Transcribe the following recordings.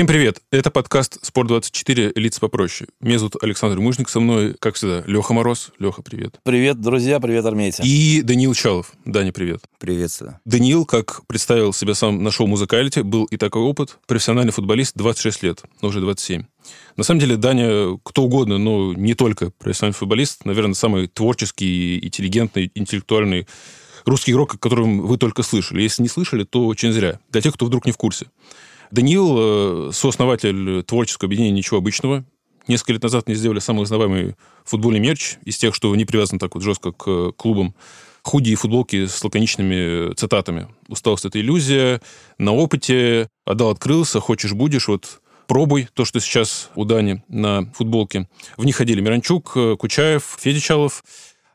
Всем привет! Это подкаст «Спорт24. Лица попроще». Меня зовут Александр Мужник, со мной, как всегда, Леха Мороз. Леха, привет. Привет, друзья, привет, армейцы. И Даниил Чалов. Даня, привет. Приветствую. Даниил, как представил себя сам на шоу «Музыкалити», был и такой опыт. Профессиональный футболист, 26 лет, но уже 27. На самом деле, Даня, кто угодно, но не только профессиональный футболист, наверное, самый творческий, интеллигентный, интеллектуальный русский игрок, о котором вы только слышали. Если не слышали, то очень зря. Для тех, кто вдруг не в курсе. Даниил, э, сооснователь творческого объединения «Ничего обычного». Несколько лет назад мне сделали самый узнаваемый футбольный мерч из тех, что не привязан так вот жестко к клубам. Худи и футболки с лаконичными цитатами. «Усталость – это иллюзия», «На опыте», «Отдал, открылся», «Хочешь – будешь», вот пробуй то, что сейчас у Дани на футболке. В них ходили Миранчук, Кучаев, Федя Чалов.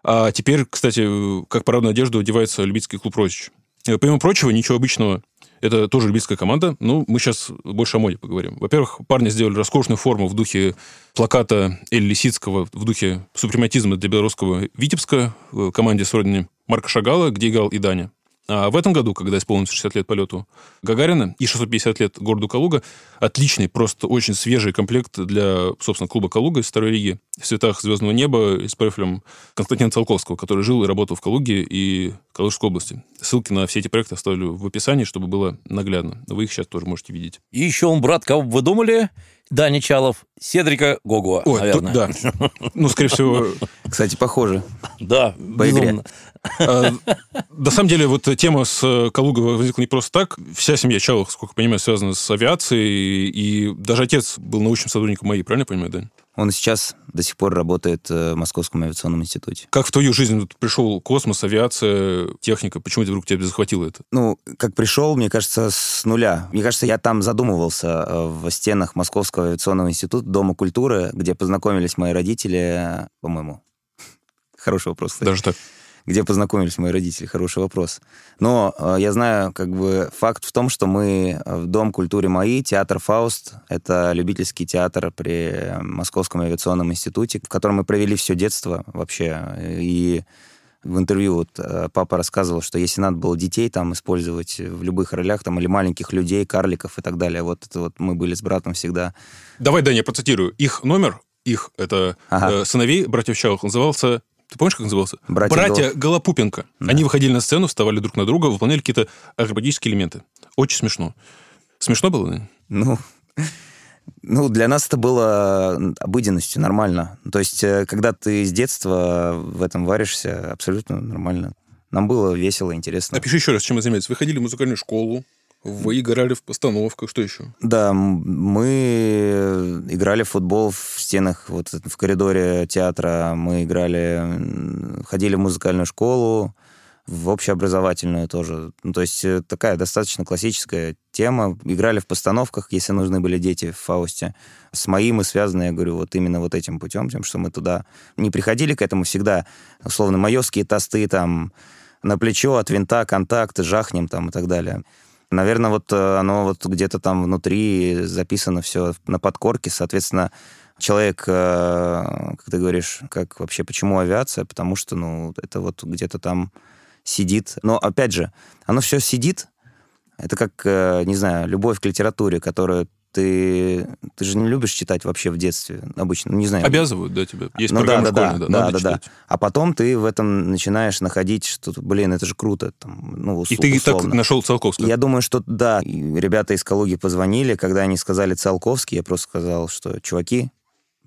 А теперь, кстати, как парадную одежду одевается любительский клуб «Росич». Помимо прочего, ничего обычного это тоже любительская команда. Ну, мы сейчас больше о моде поговорим. Во-первых, парни сделали роскошную форму в духе плаката Эль Лисицкого, в духе супрематизма для белорусского Витебска, в команде с родиной Марка Шагала, где играл и Даня. А в этом году, когда исполнится 60 лет полету Гагарина и 650 лет городу Калуга, отличный, просто очень свежий комплект для, собственно, клуба Калуга из второй лиги в цветах звездного неба и с профилем Константина Циолковского, который жил и работал в Калуге и Калужской области. Ссылки на все эти проекты оставлю в описании, чтобы было наглядно. Вы их сейчас тоже можете видеть. И еще он брат, кого бы вы думали? Дани Чалов, Седрика Гогуа, Ой, наверное. Тут, да. Ну, скорее всего... Кстати, похоже. Да, По игре. безумно. А, На самом деле, вот тема с Калугой возникла не просто так. Вся семья Чалых, сколько я понимаю, связана с авиацией. И даже отец был научным сотрудником моей, правильно я понимаю, Дань? Он сейчас до сих пор работает э, в Московском авиационном институте. Как в твою жизнь вот пришел космос, авиация, техника? Почему вдруг тебя захватило это? Ну, как пришел, мне кажется, с нуля. Мне кажется, я там задумывался э, в стенах Московского авиационного института, Дома культуры, где познакомились мои родители, э, по-моему. Хороший вопрос, кстати. Даже так. Где познакомились мои родители? Хороший вопрос. Но э, я знаю, как бы, факт в том, что мы в Дом культуры МАИ, театр «Фауст», это любительский театр при Московском авиационном институте, в котором мы провели все детство вообще. И в интервью вот э, папа рассказывал, что если надо было детей там использовать в любых ролях, там, или маленьких людей, карликов и так далее, вот это вот мы были с братом всегда. Давай, Даня, процитирую. Их номер, их, это Ага. э, сыновей братьев Чалых, назывался... Ты помнишь, как назывался? «Братья Голопупенко. Они выходили на сцену, вставали друг на друга, выполняли какие-то акробатические элементы. Очень смешно. Смешно было, Дань? Ну, ну, для нас это было обыденностью, нормально. То есть, э, когда ты с детства в этом варишься, абсолютно нормально. Нам было весело, интересно. Напиши еще раз, чем вы занимаетесь. Вы ходили в музыкальную школу, вы играли в постановках, что еще? Да, мы играли в футбол в стенах, вот в коридоре театра. Мы играли, ходили в музыкальную школу, в общеобразовательную тоже. Ну, то есть э, такая достаточно классическая тема. Играли в постановках, если нужны были дети в Фаусте. С моим и связано, я говорю, вот именно вот этим путем, тем, что мы туда не приходили к этому всегда. Условно, майовские тосты там на плечо, от винта, контакт, жахнем там и так далее. Наверное, вот э, оно вот где-то там внутри записано все на подкорке, соответственно, человек, э, как ты говоришь, как вообще, почему авиация? Потому что, ну, это вот где-то там сидит. Но, опять же, оно все сидит. Это как, э, не знаю, любовь к литературе, которую ты... Ты же не любишь читать вообще в детстве обычно. Ну, Не знаю. Обязывают, да, тебя? Есть Ну да, программа да, да, школьная, да, надо да, да. читать. А потом ты в этом начинаешь находить, что, блин, это же круто. Там, ну, И ус- ты так условно. нашел Циолковского. Я думаю, что да. И ребята из Калуги позвонили, когда они сказали Циолковский, я просто сказал, что, чуваки,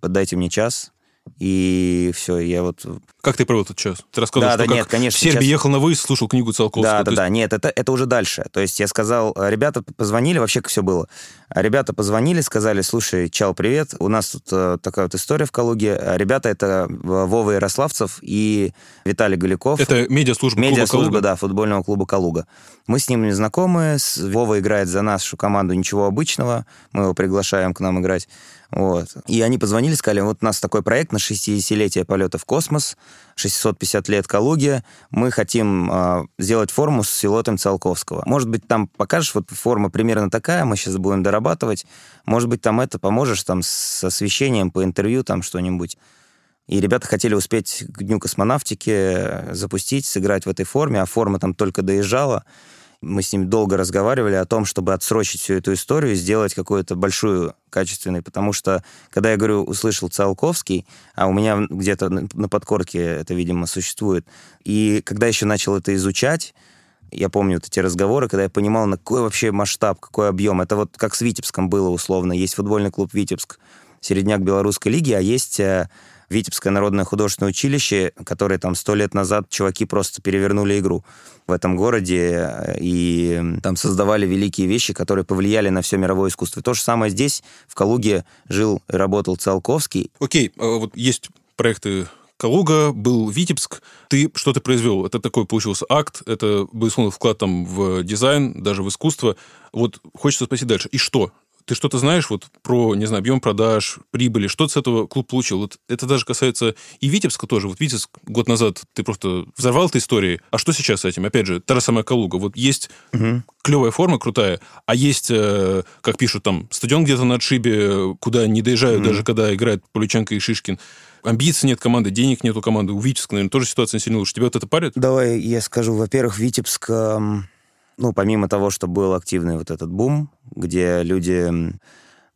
поддайте мне час, и все, я вот... Как ты провел этот час? Ты рассказывал, Да, что да, как нет, конечно, в Сербии сейчас- ехал на выезд, слушал книгу Циолковского. Да, да, есть да, нет, это, это уже дальше. То есть я сказал, э, ребята позвонили, вообще как все было. Ребята позвонили, сказали, слушай, Чал, привет, у нас тут э, такая вот история в Калуге. Ребята это Вова Ярославцев и Виталий Голяков. Это медиаслужба клуба Медиаслужба, «Калуга». да, футбольного клуба «Калуга». Мы с ним не знакомы. Вова играет за нашу команду «Ничего обычного». Мы его приглашаем к нам играть. Вот. И они позвонили, сказали, вот у нас такой проект на 60-летие полета в космос, 650 лет Калуге. Мы хотим э, сделать форму с силуэтом Циолковского. Может быть, там покажешь, вот форма примерно такая, мы сейчас будем дорабатывать. Может быть, там это поможешь там с освещением по интервью, там что-нибудь. И ребята хотели успеть к Дню космонавтики запустить, сыграть в этой форме, а форма там только доезжала. Мы с ним долго разговаривали о том, чтобы отсрочить всю эту историю и сделать какую-то большую качественную, потому что, когда я говорю, услышал Циолковский, а у меня где-то на подкорке это, видимо, существует, и когда еще начал это изучать, я помню вот эти разговоры, когда я понимал, на какой вообще масштаб, какой объем. Это вот как с Витебском было условно. Есть футбольный клуб «Витебск», середняк белорусской лиги, а есть э, Витебское народное художественное училище, которое там сто лет назад чуваки просто перевернули игру в этом городе э, и там создавали великие вещи, которые повлияли на все мировое искусство. То же самое здесь, в Калуге, жил и работал Циолковский. Окей, а вот есть проекты Калуга, был Витебск, ты что-то произвел. Это такой получился акт, это, безусловно, вклад там в дизайн, даже в искусство. Вот хочется спросить дальше. И что? Ты что-то знаешь вот про, не знаю, объем продаж, прибыли, что с этого клуб получил? Вот это даже касается и Витебска тоже. Вот Витебск год назад ты просто взорвал этой историей. А что сейчас с этим? Опять же, та же самая Калуга. Вот есть угу. клевая форма, крутая, а есть, э, как пишут там, стадион где-то на отшибе, куда не доезжают угу. даже, когда играют Полюченко и Шишкин амбиций нет команды, денег нет у команды. У Витебска, наверное, тоже ситуация сильно лучше. Тебя вот это парит? Давай я скажу. Во-первых, Витебск, ну, помимо того, что был активный вот этот бум, где люди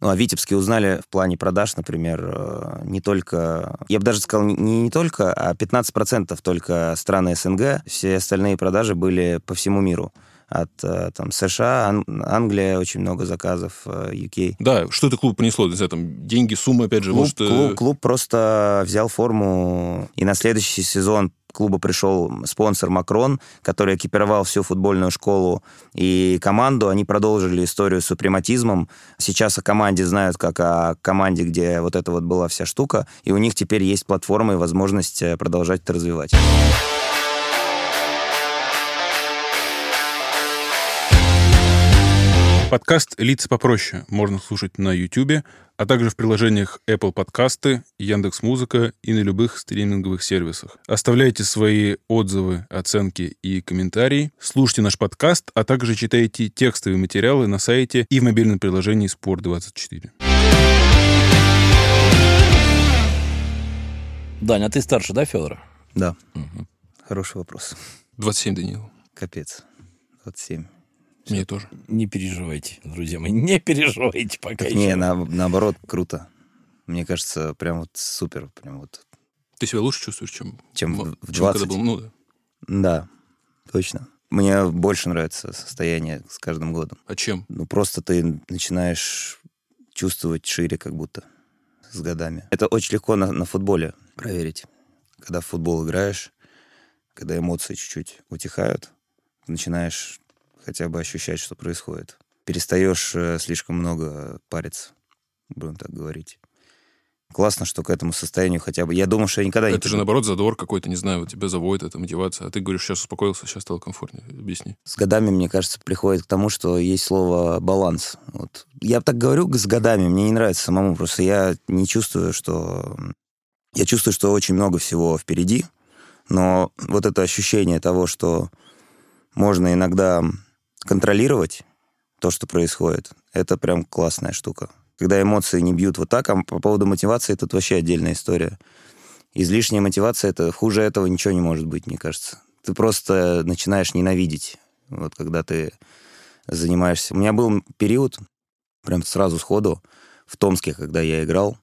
ну, а Витебске узнали в плане продаж, например, э, не только... Я бы даже сказал, не, не только, а 15% только страны СНГ. Все остальные продажи были по всему миру от э, там, США, Ан- Англия, очень много заказов, UK. Э, да, что это клуб принесло? Не знаю, там деньги, суммы, опять же, клуб, может... Клуб, клуб просто взял форму, и на следующий сезон клуба пришел спонсор Макрон, который экипировал всю футбольную школу и команду. Они продолжили историю с супрематизмом. Сейчас о команде знают как о команде, где вот это вот была вся штука. И у них теперь есть платформа и возможность э, продолжать это развивать. Подкаст «Лица попроще» можно слушать на YouTube, а также в приложениях Apple Подкасты, Яндекс Музыка и на любых стриминговых сервисах. Оставляйте свои отзывы, оценки и комментарии, слушайте наш подкаст, а также читайте текстовые материалы на сайте и в мобильном приложении Спорт24. Даня, а ты старше, да, Федора? Да. Угу. Хороший вопрос. 27, Данил. Капец. 27. Мне тоже. Не переживайте, друзья мои, не переживайте пока так еще. Не, на, наоборот, круто. Мне кажется, прям вот супер. Прям вот. Ты себя лучше чувствуешь, чем, чем в, в 20? Чем, был, ну, да. да, точно. Мне больше нравится состояние с каждым годом. А чем? Ну, просто ты начинаешь чувствовать шире как будто с годами. Это очень легко на, на футболе проверить. Когда в футбол играешь, когда эмоции чуть-чуть утихают, начинаешь хотя бы ощущать, что происходит. Перестаешь э, слишком много париться, будем так говорить. Классно, что к этому состоянию хотя бы... Я думаю, что я никогда это не... Это же, наоборот, задор какой-то, не знаю, вот тебя заводит, это мотивация. А ты говоришь, сейчас успокоился, сейчас стало комфортнее. Объясни. С годами, мне кажется, приходит к тому, что есть слово «баланс». Вот. Я так говорю с годами, мне не нравится самому, просто я не чувствую, что... Я чувствую, что очень много всего впереди, но вот это ощущение того, что можно иногда контролировать то, что происходит, это прям классная штука. Когда эмоции не бьют вот так, а по поводу мотивации тут вообще отдельная история. Излишняя мотивация, это хуже этого ничего не может быть, мне кажется. Ты просто начинаешь ненавидеть, вот когда ты занимаешься. У меня был период, прям сразу сходу, в Томске, когда я играл.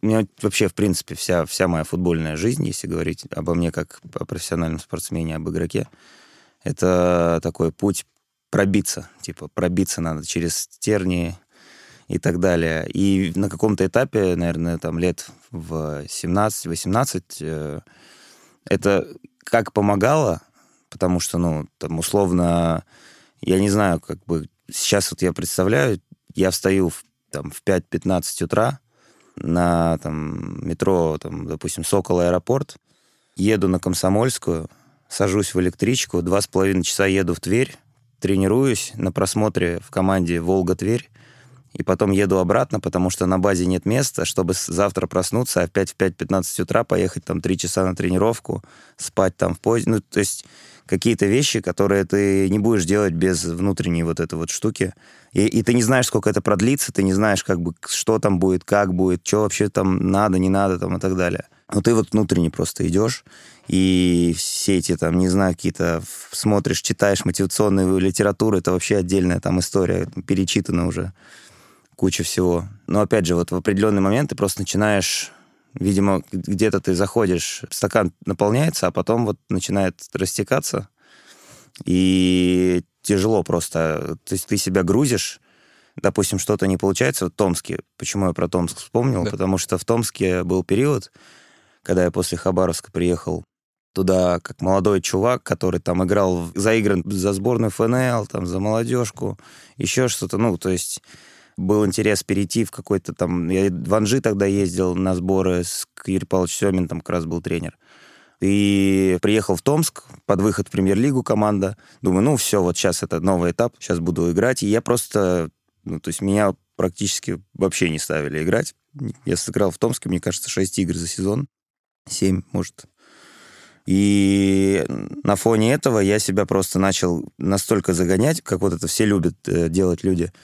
У меня вообще, в принципе, вся, вся моя футбольная жизнь, если говорить обо мне как о профессиональном спортсмене, об игроке, это такой путь пробиться, типа пробиться надо через тернии и так далее. И на каком-то этапе, наверное, там лет в 17-18, э, это как помогало, потому что, ну, там условно, я не знаю, как бы сейчас вот я представляю, я встаю в, там, в 5-15 утра на там, метро, там, допустим, Сокол аэропорт, еду на Комсомольскую, сажусь в электричку, два с половиной часа еду в Тверь, тренируюсь на просмотре в команде «Волга-Тверь», и потом еду обратно, потому что на базе нет места, чтобы завтра проснуться, опять в 5-15 утра поехать там 3 часа на тренировку, спать там в поезде. Ну, то есть какие-то вещи, которые ты не будешь делать без внутренней вот этой вот штуки. И, и ты не знаешь, сколько это продлится, ты не знаешь, как бы, что там будет, как будет, что вообще там надо, не надо там и так далее. Но ты вот внутренне просто идешь, и все эти там, не знаю, какие-то смотришь, читаешь мотивационную литературу, это вообще отдельная там история, перечитана уже куча всего. Но опять же, вот в определенный момент ты просто начинаешь видимо, где-то ты заходишь, стакан наполняется, а потом вот начинает растекаться, и тяжело просто. То есть ты себя грузишь, допустим, что-то не получается. В Томске, почему я про Томск вспомнил? Да. Потому что в Томске был период, когда я после Хабаровска приехал туда как молодой чувак, который там играл, заигран за сборную ФНЛ, там, за молодежку, еще что-то. Ну, то есть был интерес перейти в какой-то там... Я в Анжи тогда ездил на сборы с Юрий Павлович Семин, там как раз был тренер. И приехал в Томск, под выход в премьер-лигу команда. Думаю, ну все, вот сейчас это новый этап, сейчас буду играть. И я просто... Ну, то есть меня практически вообще не ставили играть. Я сыграл в Томске, мне кажется, 6 игр за сезон. 7, может. И на фоне этого я себя просто начал настолько загонять, как вот это все любят э, делать люди –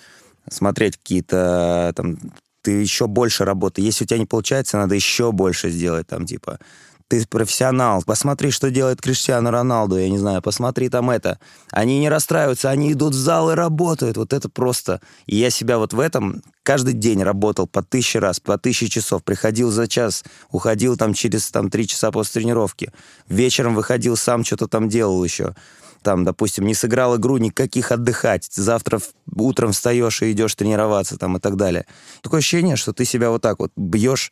смотреть какие-то там ты еще больше работы. Если у тебя не получается, надо еще больше сделать там, типа, ты профессионал, посмотри, что делает Криштиану Роналду, я не знаю, посмотри там это. Они не расстраиваются, они идут в зал и работают, вот это просто. И я себя вот в этом каждый день работал по тысяче раз, по тысяче часов, приходил за час, уходил там через там три часа после тренировки, вечером выходил сам, что-то там делал еще там, допустим, не сыграл игру, никаких отдыхать. Завтра утром встаешь и идешь тренироваться там и так далее. Такое ощущение, что ты себя вот так вот бьешь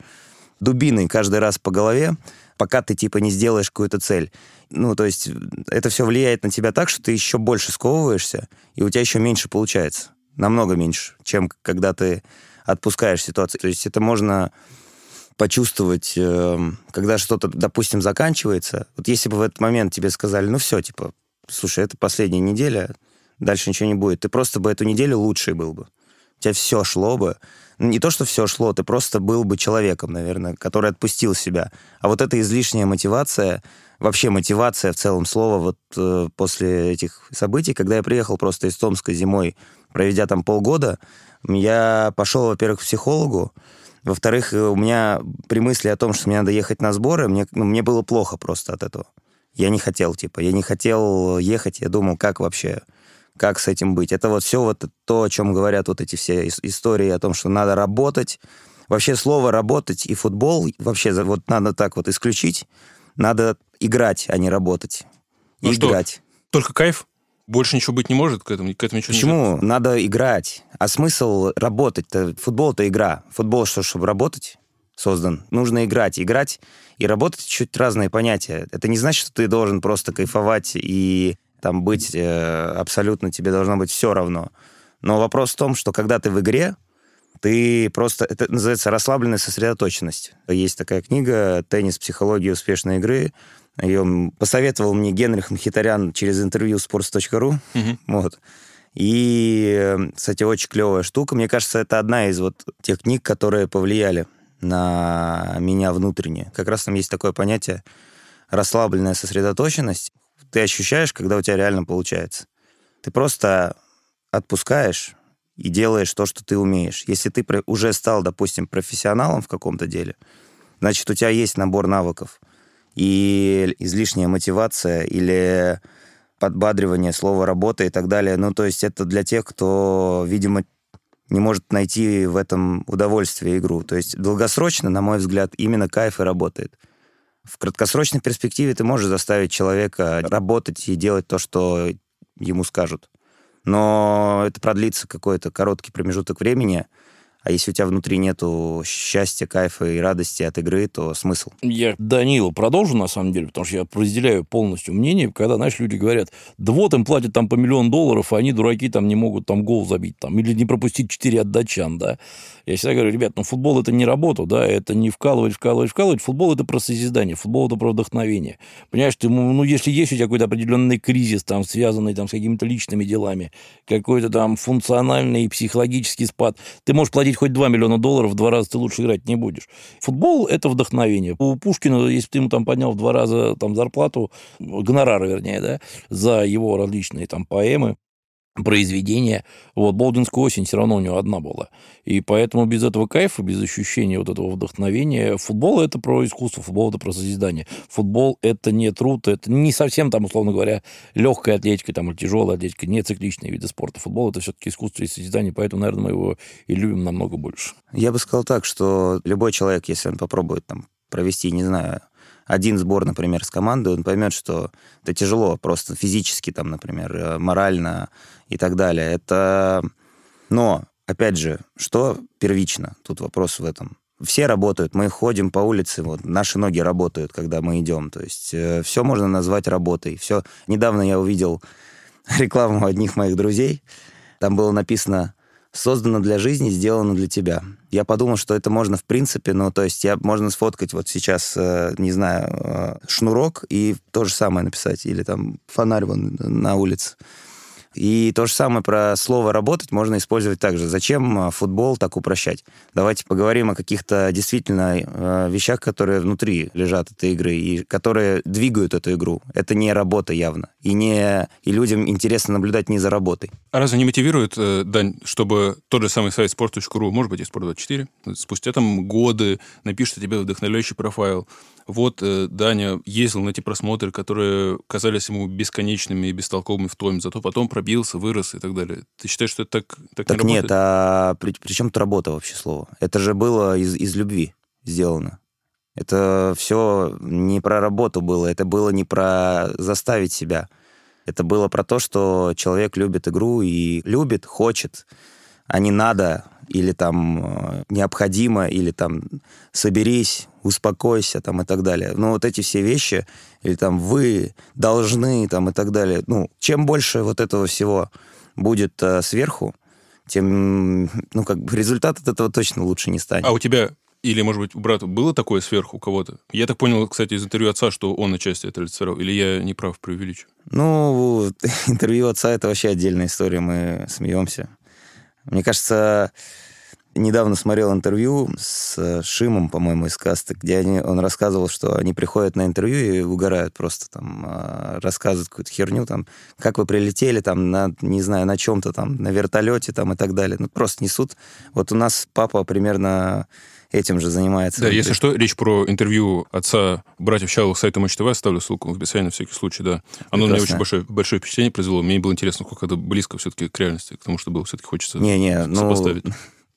дубиной каждый раз по голове, пока ты типа не сделаешь какую-то цель. Ну, то есть это все влияет на тебя так, что ты еще больше сковываешься, и у тебя еще меньше получается. Намного меньше, чем когда ты отпускаешь ситуацию. То есть это можно почувствовать, эм, когда что-то, допустим, заканчивается. Вот если бы в этот момент тебе сказали, ну все, типа, слушай, это последняя неделя, дальше ничего не будет. Ты просто бы эту неделю лучший был бы. У тебя все шло бы. Ну, не то, что все шло, ты просто был бы человеком, наверное, который отпустил себя. А вот эта излишняя мотивация, вообще мотивация в целом слова, вот э, после этих событий, когда я приехал просто из Томска зимой, проведя там полгода, я пошел, во-первых, к психологу, во-вторых, у меня при мысли о том, что мне надо ехать на сборы, мне, ну, мне было плохо просто от этого я не хотел, типа, я не хотел ехать, я думал, как вообще, как с этим быть. Это вот все вот то, о чем говорят вот эти все истории о том, что надо работать. Вообще слово «работать» и футбол вообще вот надо так вот исключить. Надо играть, а не работать. Ну играть. Что, только кайф? Больше ничего быть не может к этому, к этому ничего Почему? Не надо играть. А смысл работать? -то? Футбол — это игра. Футбол что, чтобы работать? создан. Нужно играть. Играть и работать чуть разные понятия. Это не значит, что ты должен просто кайфовать и там быть э, абсолютно тебе должно быть все равно. Но вопрос в том, что когда ты в игре, ты просто... Это называется расслабленная сосредоточенность. Есть такая книга «Теннис. Психология успешной игры». Ее посоветовал мне Генрих Мхитарян через интервью sports.ru. Угу. Вот. И, кстати, очень клевая штука. Мне кажется, это одна из вот тех книг, которые повлияли на меня внутренне. Как раз там есть такое понятие расслабленная сосредоточенность. Ты ощущаешь, когда у тебя реально получается. Ты просто отпускаешь и делаешь то, что ты умеешь. Если ты уже стал, допустим, профессионалом в каком-то деле, значит, у тебя есть набор навыков. И излишняя мотивация или подбадривание, слово работа и так далее. Ну, то есть это для тех, кто, видимо, не может найти в этом удовольствие игру. То есть долгосрочно, на мой взгляд, именно кайф и работает. В краткосрочной перспективе ты можешь заставить человека работать и делать то, что ему скажут. Но это продлится какой-то короткий промежуток времени, а если у тебя внутри нету счастья, кайфа и радости от игры, то смысл? Я Данилу продолжу, на самом деле, потому что я разделяю полностью мнение, когда, знаешь, люди говорят, да вот им платят там по миллион долларов, а они, дураки, там не могут там гол забить, там, или не пропустить 4 от да. Я всегда говорю, ребят, ну футбол это не работа, да, это не вкалывать, вкалывать, вкалывать. Футбол это про созидание, футбол это про вдохновение. Понимаешь, ты, ну, если есть у тебя какой-то определенный кризис, там, связанный там, с какими-то личными делами, какой-то там функциональный и психологический спад, ты можешь платить хоть 2 миллиона долларов, в два раза ты лучше играть не будешь. Футбол это вдохновение. У Пушкина, если ты ему там поднял в два раза там зарплату, гонорары, вернее, да, за его различные там поэмы, произведение. Вот, «Болдинская осень» все равно у него одна была. И поэтому без этого кайфа, без ощущения вот этого вдохновения, футбол – это про искусство, футбол – это про созидание. Футбол – это не труд, это не совсем, там, условно говоря, легкая атлетика там, или тяжелая атлетика, не цикличные виды спорта. Футбол – это все-таки искусство и созидание, поэтому, наверное, мы его и любим намного больше. Я бы сказал так, что любой человек, если он попробует там провести, не знаю, один сбор, например, с командой, он поймет, что это тяжело просто физически, там, например, э, морально и так далее. Это... Но, опять же, что первично? Тут вопрос в этом. Все работают, мы ходим по улице, вот наши ноги работают, когда мы идем. То есть э, все можно назвать работой. Все. Недавно я увидел рекламу одних моих друзей. Там было написано создано для жизни, сделано для тебя. Я подумал, что это можно в принципе, ну, то есть я, можно сфоткать вот сейчас, э, не знаю, э, шнурок и то же самое написать, или там фонарь вон на улице. И то же самое про слово «работать» можно использовать также. Зачем а, футбол так упрощать? Давайте поговорим о каких-то действительно э, вещах, которые внутри лежат этой игры и которые двигают эту игру. Это не работа явно. И, не... и людям интересно наблюдать не за работой. А разве не мотивирует, э, Дань, чтобы тот же самый сайт sport.ru, может быть, и Sport24, спустя там годы напишет тебе вдохновляющий профайл, вот э, Даня ездил на эти просмотры, которые казались ему бесконечными и бестолковыми в том, зато потом пробился, вырос и так далее. Ты считаешь, что это так, так, так не нет, а при, при чем тут работа вообще слово? Это же было из, из любви сделано. Это все не про работу было, это было не про заставить себя. Это было про то, что человек любит игру и любит, хочет, а не надо, или там э, необходимо, или там соберись, успокойся там и так далее. Ну, вот эти все вещи, или там вы должны там и так далее. Ну, чем больше вот этого всего будет э, сверху, тем, ну, как бы результат от этого точно лучше не станет. А у тебя или, может быть, у брата было такое сверху у кого-то? Я так понял, кстати, из интервью отца, что он на части это олицетворял. Или я не прав, преувеличу? Ну, интервью отца — это вообще отдельная история, мы смеемся. Мне кажется, недавно смотрел интервью с Шимом, по-моему, из касты, где они, он рассказывал, что они приходят на интервью и угорают просто там, а, рассказывают какую-то херню, там, как вы прилетели, там, на, не знаю, на чем-то там, на вертолете там и так далее. Ну, просто несут. Вот у нас папа примерно этим же занимается. Да, если что, речь про интервью отца братьев Чалых сайта Матч ТВ, ставлю ссылку в описании на всякий случай, да. Оно Прекрасно. мне очень большое, большое впечатление произвело. Мне было интересно, сколько это близко все-таки к реальности, к тому, что было все-таки хочется не, не, ну, сопоставить. Ну,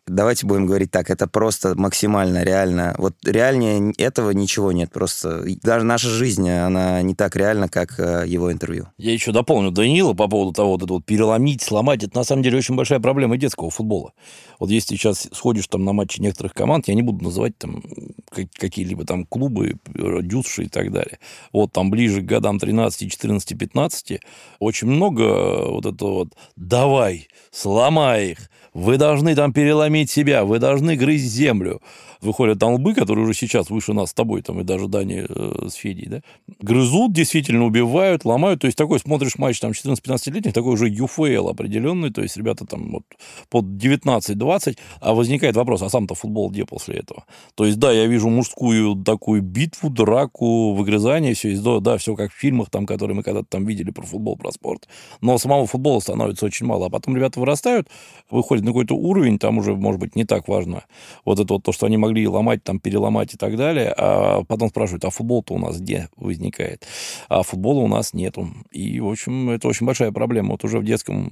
давайте будем говорить так, это просто максимально реально. Вот реальнее этого ничего нет. Просто даже наша жизнь, она не так реальна, как э, его интервью. Я еще дополню Даниила по поводу того, вот это вот переломить, сломать. Это на самом деле очень большая проблема детского футбола. Вот если сейчас сходишь там на матчи некоторых команд, я не буду называть там какие-либо там клубы, дюсши и так далее. Вот там ближе к годам 13, 14, 15 очень много вот этого вот «давай, сломай их», вы должны там переломить себя, вы должны грызть землю выходят там лбы, которые уже сейчас выше нас с тобой, там, и даже Дани э, с Федей, да, грызут, действительно убивают, ломают, то есть такой смотришь матч там 14-15-летних, такой уже ЮФЛ определенный, то есть ребята там вот под 19-20, а возникает вопрос, а сам-то футбол где после этого? То есть, да, я вижу мужскую такую битву, драку, выгрызание, все, да, да, все как в фильмах, там, которые мы когда-то там видели про футбол, про спорт, но самого футбола становится очень мало, а потом ребята вырастают, выходят на какой-то уровень, там уже, может быть, не так важно вот это вот то, что они могли могли ломать, там, переломать и так далее, а потом спрашивают, а футбол-то у нас где возникает? А футбола у нас нету. И, в общем, это очень большая проблема. Вот уже в детском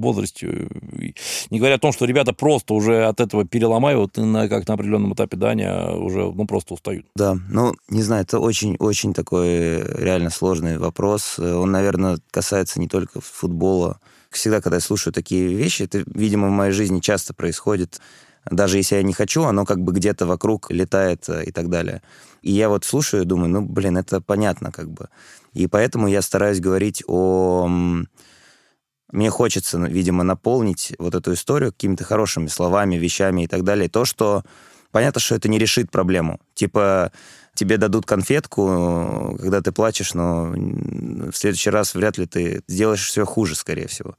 возрасте, не говоря о том, что ребята просто уже от этого переломают, и на, как на определенном этапе дания уже, ну, просто устают. Да, ну, не знаю, это очень-очень такой реально сложный вопрос. Он, наверное, касается не только футбола. Всегда, когда я слушаю такие вещи, это, видимо, в моей жизни часто происходит даже если я не хочу, оно как бы где-то вокруг летает э, и так далее. И я вот слушаю думаю, ну, блин, это понятно как бы. И поэтому я стараюсь говорить о... Мне хочется, видимо, наполнить вот эту историю какими-то хорошими словами, вещами и так далее. То, что понятно, что это не решит проблему. Типа, тебе дадут конфетку, когда ты плачешь, но в следующий раз вряд ли ты сделаешь все хуже, скорее всего.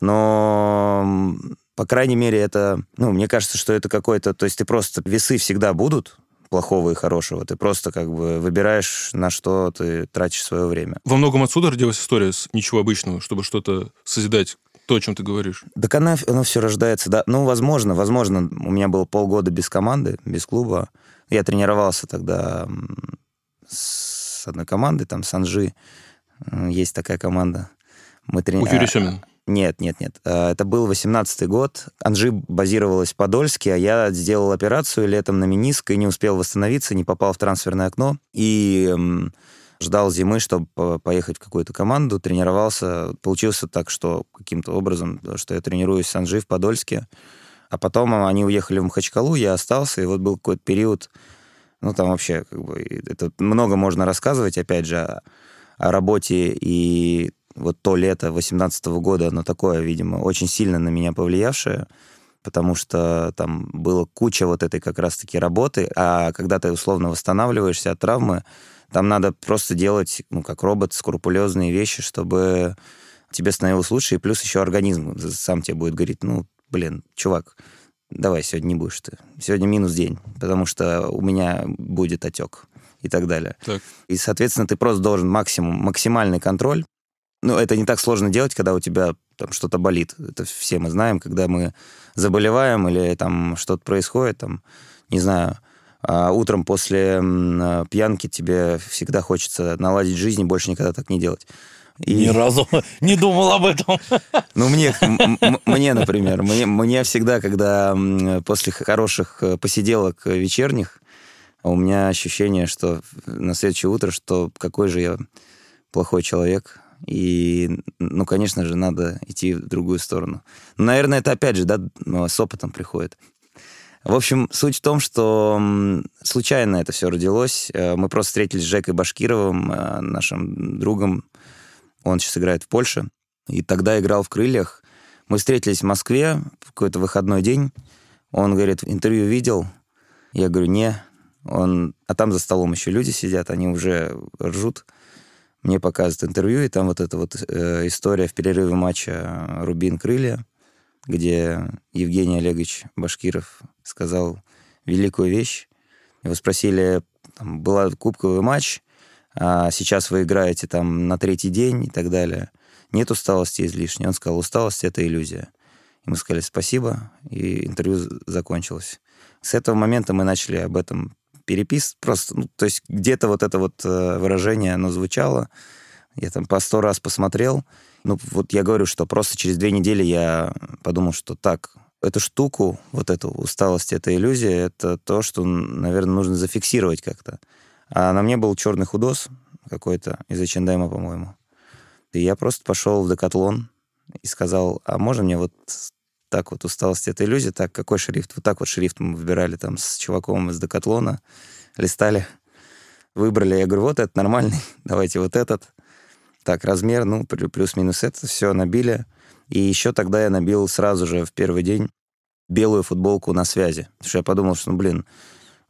Но по крайней мере, это, ну, мне кажется, что это какой-то, то есть ты просто, весы всегда будут, плохого и хорошего. Ты просто как бы выбираешь, на что ты тратишь свое время. Во многом отсюда родилась история с ничего обычного, чтобы что-то созидать то, о чем ты говоришь? Так она, оно все рождается, да. Ну, возможно, возможно, у меня было полгода без команды, без клуба. Я тренировался тогда с одной командой, там, Санжи. Есть такая команда. Мы трени... У Юрия Семина? Нет, нет, нет. А, это был 18-й год. Анжи базировалась в Подольске, а я сделал операцию летом на мениск и не успел восстановиться, не попал в трансферное окно. И ждал зимы, чтобы поехать в какую-то команду, тренировался. Получился так, что каким-то образом, что я тренируюсь с Анжи в Подольске. А потом они уехали в Махачкалу, я остался, и вот был какой-то период, ну, там вообще, как бы, это много можно рассказывать, опять же, о работе и вот то лето 18 года, оно такое, видимо, очень сильно на меня повлиявшее, потому что там было куча вот этой как раз-таки работы, а когда ты условно восстанавливаешься от травмы, там надо просто делать, ну, как робот, скрупулезные вещи, чтобы тебе становилось лучше, и плюс еще организм сам тебе будет говорить, ну, блин, чувак, давай, сегодня не будешь ты. Сегодня минус день, потому что у меня будет отек и так далее. Так. И, соответственно, ты просто должен максимум, максимальный контроль ну, это не так сложно делать, когда у тебя там что-то болит. Это все мы знаем, когда мы заболеваем или там что-то происходит, там, не знаю, а утром после пьянки тебе всегда хочется наладить жизнь и больше никогда так не делать. И... Ни разу не думал об этом. Ну, мне, мне например, мне, мне всегда, когда после хороших э, посиделок вечерних, у меня ощущение, что на следующее утро, что какой же я плохой человек, и, ну, конечно же, надо идти в другую сторону. Наверное, это опять же, да, ну, с опытом приходит. В общем, суть в том, что случайно это все родилось. Э, мы просто встретились с Жекой Башкировым, э, нашим другом. Он сейчас играет в Польше. И тогда играл в «Крыльях». Мы встретились в Москве в какой-то выходной день. Он говорит, интервью видел? Я говорю, не. Он... А там за столом еще люди сидят, они уже ржут мне показывают интервью, и там вот эта вот э, история в перерыве матча «Рубин-Крылья», где Евгений Олегович Башкиров сказал великую вещь. Его спросили, там, была кубковый матч, а сейчас вы играете там на третий день и так далее. Нет усталости излишней. Он сказал, усталость — это иллюзия. И мы сказали спасибо, и интервью закончилось. С этого момента мы начали об этом перепис, просто, ну, то есть где-то вот это вот э, выражение, оно звучало, я там по сто раз посмотрел, ну, вот я говорю, что просто через две недели я подумал, что так, эту штуку, вот эту усталость, эта иллюзия, это то, что, наверное, нужно зафиксировать как-то. А на мне был черный худос какой-то из H&M, по-моему. И я просто пошел в Декатлон и сказал, а можно мне вот так вот усталость это иллюзия, так какой шрифт? Вот так вот шрифт мы выбирали там с чуваком из Декатлона, листали, выбрали. Я говорю, вот это нормальный, давайте вот этот. Так, размер, ну, плюс-минус это, все набили. И еще тогда я набил сразу же в первый день белую футболку на связи. Потому что я подумал, что, ну, блин,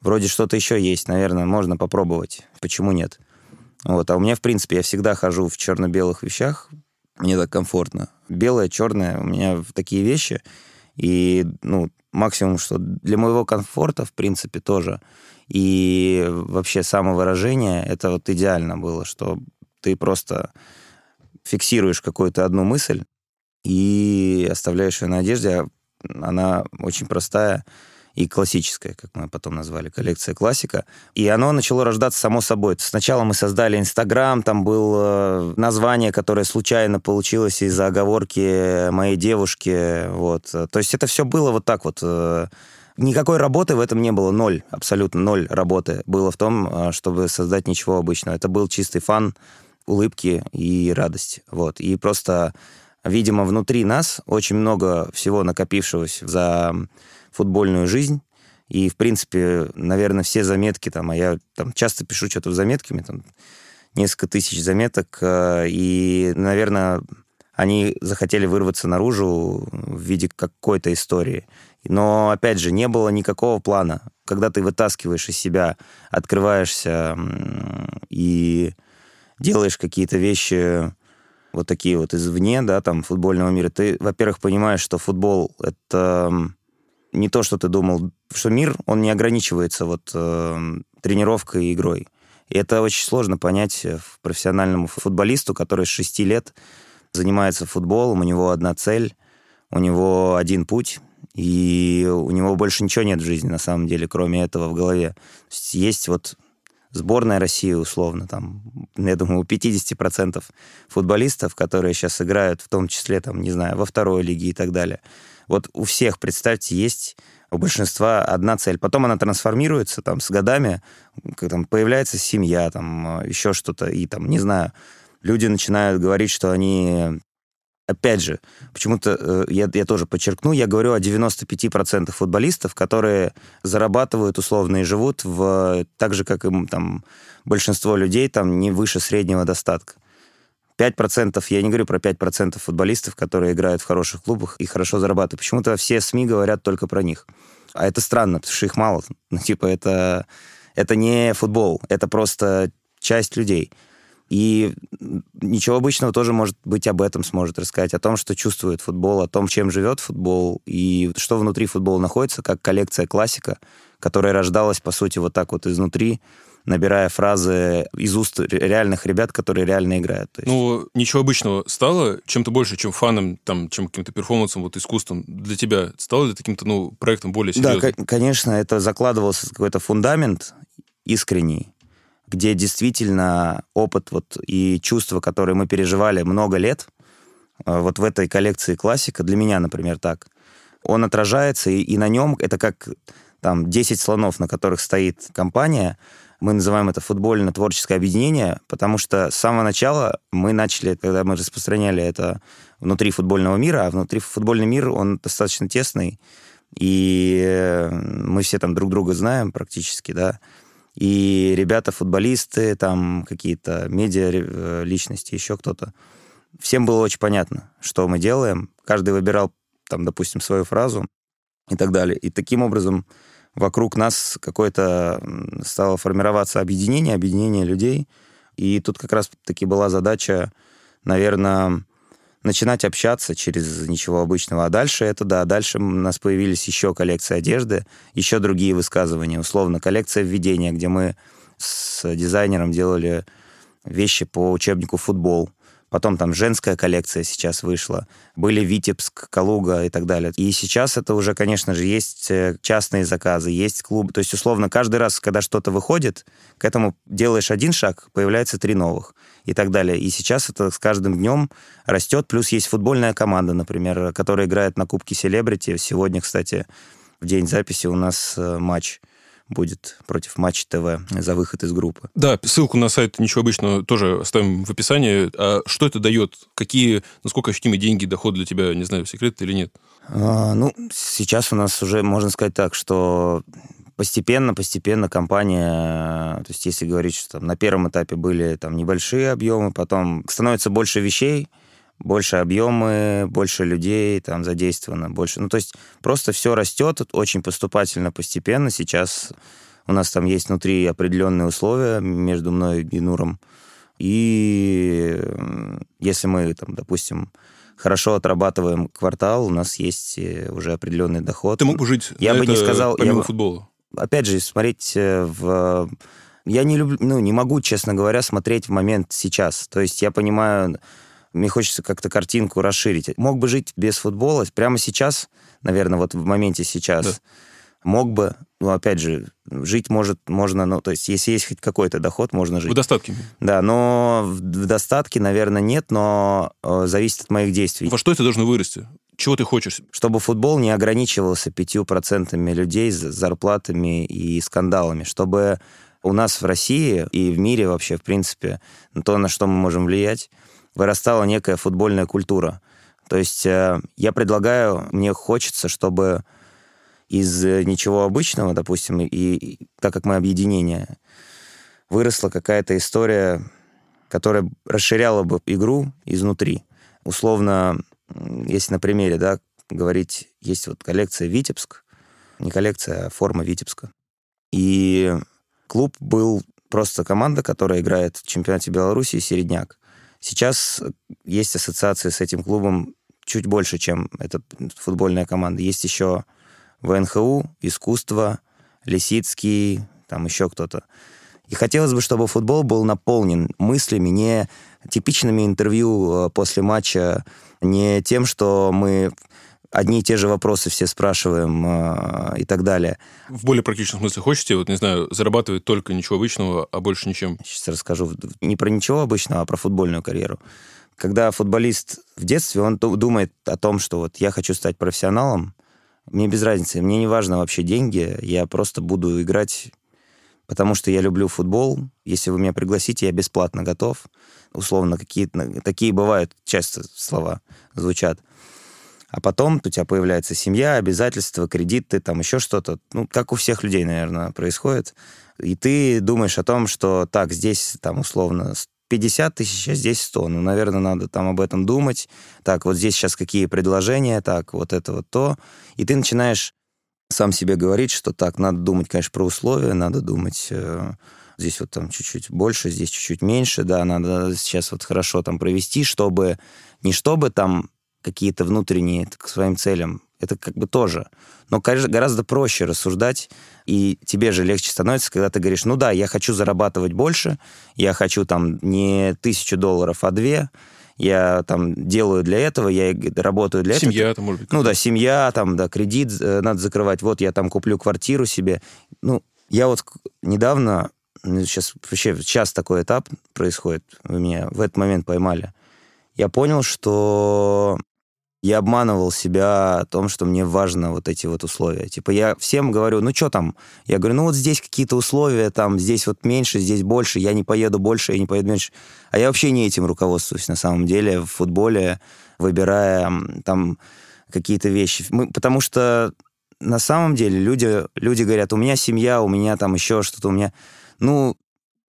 вроде что-то еще есть, наверное, можно попробовать. Почему нет? Вот. А у меня, в принципе, я всегда хожу в черно-белых вещах, мне так комфортно. Белое, черное, у меня такие вещи. И, ну, максимум, что для моего комфорта, в принципе, тоже. И вообще самовыражение, это вот идеально было, что ты просто фиксируешь какую-то одну мысль и оставляешь ее на одежде. Она очень простая и классическая, как мы потом назвали, коллекция классика. И оно начало рождаться само собой. Сначала мы создали Инстаграм, там было название, которое случайно получилось из-за оговорки моей девушки. Вот. То есть это все было вот так вот. Э, никакой работы в этом не было, ноль, абсолютно ноль работы было в том, э, чтобы создать ничего обычного. Это был чистый фан, улыбки и радость. Вот. И просто, видимо, внутри нас очень много всего накопившегося за футбольную жизнь. И, в принципе, наверное, все заметки там, а я там часто пишу что-то в заметке, мне там несколько тысяч заметок, э, и, наверное, они захотели вырваться наружу в виде какой-то истории. Но, опять же, не было никакого плана. Когда ты вытаскиваешь из себя, открываешься и делаешь какие-то вещи вот такие вот извне, да, там, футбольного мира, ты, во-первых, понимаешь, что футбол — это не то, что ты думал, что мир, он не ограничивается вот э, тренировкой и игрой. И это очень сложно понять э, профессиональному футболисту, который с 6 лет занимается футболом, у него одна цель, у него один путь, и у него больше ничего нет в жизни, на самом деле, кроме этого в голове. Есть, есть вот сборная России, условно, там, я думаю, у 50% футболистов, которые сейчас играют, в том числе, там, не знаю, во второй лиге и так далее. Вот у всех, представьте, есть у большинства одна цель. Потом она трансформируется там с годами, как, там, появляется семья, там, еще что-то, и там, не знаю, люди начинают говорить, что они опять же, почему-то э, я, я тоже подчеркну, я говорю о 95% футболистов, которые зарабатывают условно и живут в, так же, как и там, большинство людей, там не выше среднего достатка. 5%, я не говорю про 5% футболистов, которые играют в хороших клубах и хорошо зарабатывают. Почему-то все СМИ говорят только про них. А это странно, потому что их мало. Ну, типа, это, это не футбол, это просто часть людей. И ничего обычного тоже может быть об этом сможет рассказать, о том, что чувствует футбол, о том, чем живет футбол, и что внутри футбола находится, как коллекция классика, которая рождалась, по сути, вот так вот изнутри, набирая фразы из уст реальных ребят, которые реально играют. есть... Ну, ничего обычного стало чем-то больше, чем фаном, там, чем каким-то перформансом, вот искусством для тебя? Стало ли каким-то, ну, проектом более серьезным? Да, конечно, это закладывался какой-то фундамент искренний, где действительно опыт вот и чувства, которые мы переживали много лет, э, вот в этой коллекции классика, для меня, например, так, он отражается, и, и на нем это как там 10 слонов, на которых стоит компания, мы называем это футбольно-творческое объединение, потому что с самого начала мы начали, когда мы распространяли это внутри футбольного мира, а внутри футбольный мир, он достаточно тесный, и э, мы все там друг друга знаем практически, да, и ребята, футболисты, там какие-то медиа э, личности, еще кто-то. Всем было очень понятно, что мы делаем. Каждый выбирал, там, допустим, свою фразу и так далее. И таким образом вокруг нас какое-то стало формироваться объединение, объединение людей. И тут как раз-таки была задача, наверное, начинать общаться через ничего обычного. А дальше это, да, дальше у нас появились еще коллекции одежды, еще другие высказывания. Условно, коллекция введения, где мы с дизайнером делали вещи по учебнику «Футбол», Потом там женская коллекция сейчас вышла. Были Витебск, Калуга и так далее. И сейчас это уже, конечно же, есть э, частные заказы, есть клубы. То есть, условно, каждый раз, когда что-то выходит, к этому делаешь один шаг, появляется три новых и так далее. И сейчас это с каждым днем растет. Плюс есть футбольная команда, например, которая играет на Кубке Селебрити. Сегодня, кстати, в день записи у нас э, матч будет против Матч ТВ за выход из группы. Да, ссылку на сайт «Ничего обычного» тоже оставим в описании. А что это дает? Какие, насколько ощутимые деньги, доход для тебя, не знаю, секрет или нет? А, ну, сейчас у нас уже, можно сказать так, что постепенно, постепенно компания, то есть если говорить, что там на первом этапе были там небольшие объемы, потом становится больше вещей, больше объемы, больше людей там задействовано, больше. Ну, то есть просто все растет очень поступательно, постепенно. Сейчас у нас там есть внутри определенные условия между мной и Нуром. И если мы, там, допустим, хорошо отрабатываем квартал, у нас есть э, уже определенный доход. Ты мог бы жить я бы не сказал, помимо я футбола? Опять же, смотреть э, в... Я не люблю, ну, не могу, честно говоря, смотреть в момент сейчас. То есть я понимаю, мне хочется как-то картинку расширить. Мог бы жить без футбола прямо сейчас, наверное, вот в моменте сейчас. Да. Мог бы, ну, опять же, жить может, можно, ну, то есть, если есть хоть какой-то доход, можно жить. В достатке? Да, но в, в достатке, наверное, нет, но э, зависит от моих действий. Во что это должно вырасти? Чего ты хочешь? Чтобы футбол не ограничивался пятью процентами людей с зарплатами и скандалами, чтобы у нас в России и в мире вообще, в принципе, то, на что мы можем влиять, вырастала некая футбольная культура. То есть э, я предлагаю, мне хочется, чтобы из ничего обычного, допустим, и, и так как мы объединение, выросла какая-то история, которая расширяла бы игру изнутри. Условно, если на примере, да, говорить, есть вот коллекция Витебск, не коллекция, а форма Витебска. И клуб был просто команда, которая играет в чемпионате Беларуси «Середняк». Сейчас есть ассоциации с этим клубом чуть больше, чем эта футбольная команда. Есть еще ВНХУ, искусство, Лисицкий, там еще кто-то. И хотелось бы, чтобы футбол был наполнен мыслями не типичными интервью э, после матча, не тем, что мы одни и те же вопросы все спрашиваем э, и так далее. В более практичном смысле хочете, вот, не знаю, зарабатывать только ничего обычного, а больше ничем? Сейчас расскажу не про ничего обычного, а про футбольную карьеру. Когда футболист в детстве, он думает о том, что вот я хочу стать профессионалом, мне без разницы, мне не важно вообще деньги, я просто буду играть, потому что я люблю футбол. Если вы меня пригласите, я бесплатно готов. Условно, какие-то такие бывают часто слова звучат. А потом у тебя появляется семья, обязательства, кредиты, там еще что-то. Ну, как у всех людей, наверное, происходит. И ты думаешь о том, что так, здесь там условно 50 тысяч, а здесь 100. Ну, наверное, надо там об этом думать. Так, вот здесь сейчас какие предложения, так, вот это вот то. И ты начинаешь сам себе говорить, что так, надо думать, конечно, про условия, надо думать... Э, здесь вот там чуть-чуть больше, здесь чуть-чуть меньше, да, надо сейчас вот хорошо там провести, чтобы не чтобы там какие-то внутренние к своим целям. Это как бы тоже. Но гораздо проще рассуждать, и тебе же легче становится, когда ты говоришь, ну да, я хочу зарабатывать больше, я хочу там не тысячу долларов, а две, я там делаю для этого, я работаю для семья, этого. Семья, может быть. Ну да, семья, там, да, кредит э, надо закрывать, вот я там куплю квартиру себе. Ну, я вот недавно, сейчас вообще сейчас такой этап происходит, вы меня в этот момент поймали. Я понял, что я обманывал себя о том, что мне важно вот эти вот условия. Типа я всем говорю, ну что там? Я говорю, ну вот здесь какие-то условия, там здесь вот меньше, здесь больше, я не поеду больше, я не поеду меньше. А я вообще не этим руководствуюсь на самом деле в футболе, выбирая там какие-то вещи. Мы, потому что на самом деле люди, люди говорят, у меня семья, у меня там еще что-то, у меня... Ну,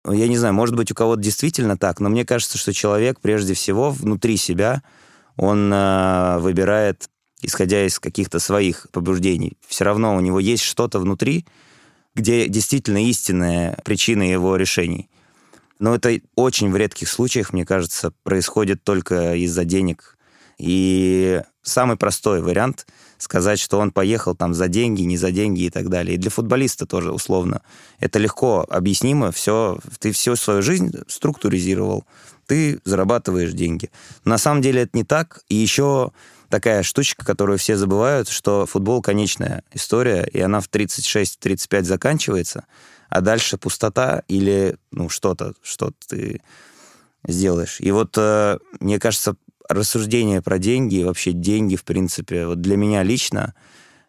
я не знаю, может быть, у кого-то действительно так, но мне кажется, что человек прежде всего внутри себя он э, выбирает, исходя из каких-то своих побуждений. Все равно у него есть что-то внутри, где действительно истинная причина его решений. Но это очень в редких случаях, мне кажется, происходит только из-за денег. И самый простой вариант сказать, что он поехал там за деньги, не за деньги и так далее. И для футболиста тоже условно. Это легко объяснимо. Все, ты всю свою жизнь структуризировал ты зарабатываешь деньги. на самом деле это не так. И еще такая штучка, которую все забывают, что футбол конечная история, и она в 36-35 заканчивается, а дальше пустота или ну, что-то, что ты сделаешь. И вот э, мне кажется, рассуждение про деньги и вообще деньги, в принципе, вот для меня лично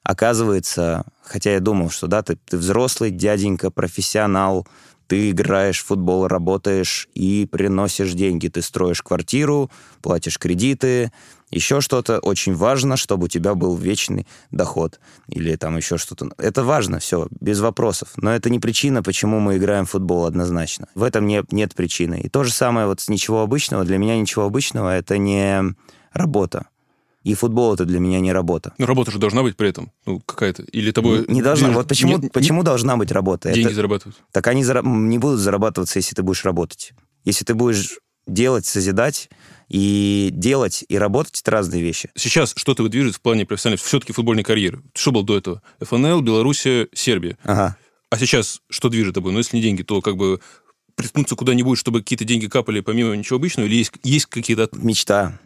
оказывается, хотя я думал, что да, ты, ты взрослый дяденька, профессионал, ты играешь в футбол, работаешь и приносишь деньги. Ты строишь квартиру, платишь кредиты, еще что-то. Очень важно, чтобы у тебя был вечный доход или там еще что-то. Это важно, все, без вопросов. Но это не причина, почему мы играем в футбол однозначно. В этом нет, нет причины. И то же самое вот с ничего обычного. Для меня ничего обычного — это не работа. И футбол это для меня не работа. Но работа же должна быть при этом, ну, какая-то. Или тобой... Не, не должна. Вот почему, не, почему не... должна быть работа? Деньги это... зарабатывать. Так они зара... не будут зарабатываться, если ты будешь работать. Если ты будешь делать, созидать, и делать, и работать — это разные вещи. Сейчас что-то движет в плане профессиональной, все-таки футбольной карьеры? Что было до этого? ФНЛ, Белоруссия, Сербия. Ага. А сейчас что движет тобой? Ну, если не деньги, то как бы приткнуться куда-нибудь, чтобы какие-то деньги капали помимо ничего обычного, или есть, есть какие-то... Мечта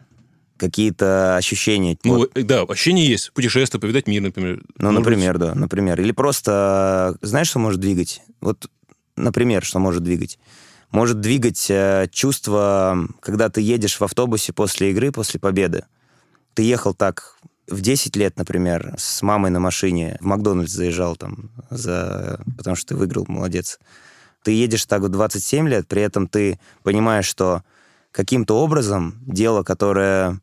какие-то ощущения. Ну, вот. да, ощущения есть. Путешествие, повидать мир, например. Ну, может например, быть... да, например. Или просто, знаешь, что может двигать? Вот, например, что может двигать? Может двигать э, чувство, когда ты едешь в автобусе после игры, после победы. Ты ехал так в 10 лет, например, с мамой на машине, в Макдональдс заезжал там, за... потому что ты выиграл, молодец. Ты едешь так в 27 лет, при этом ты понимаешь, что каким-то образом дело, которое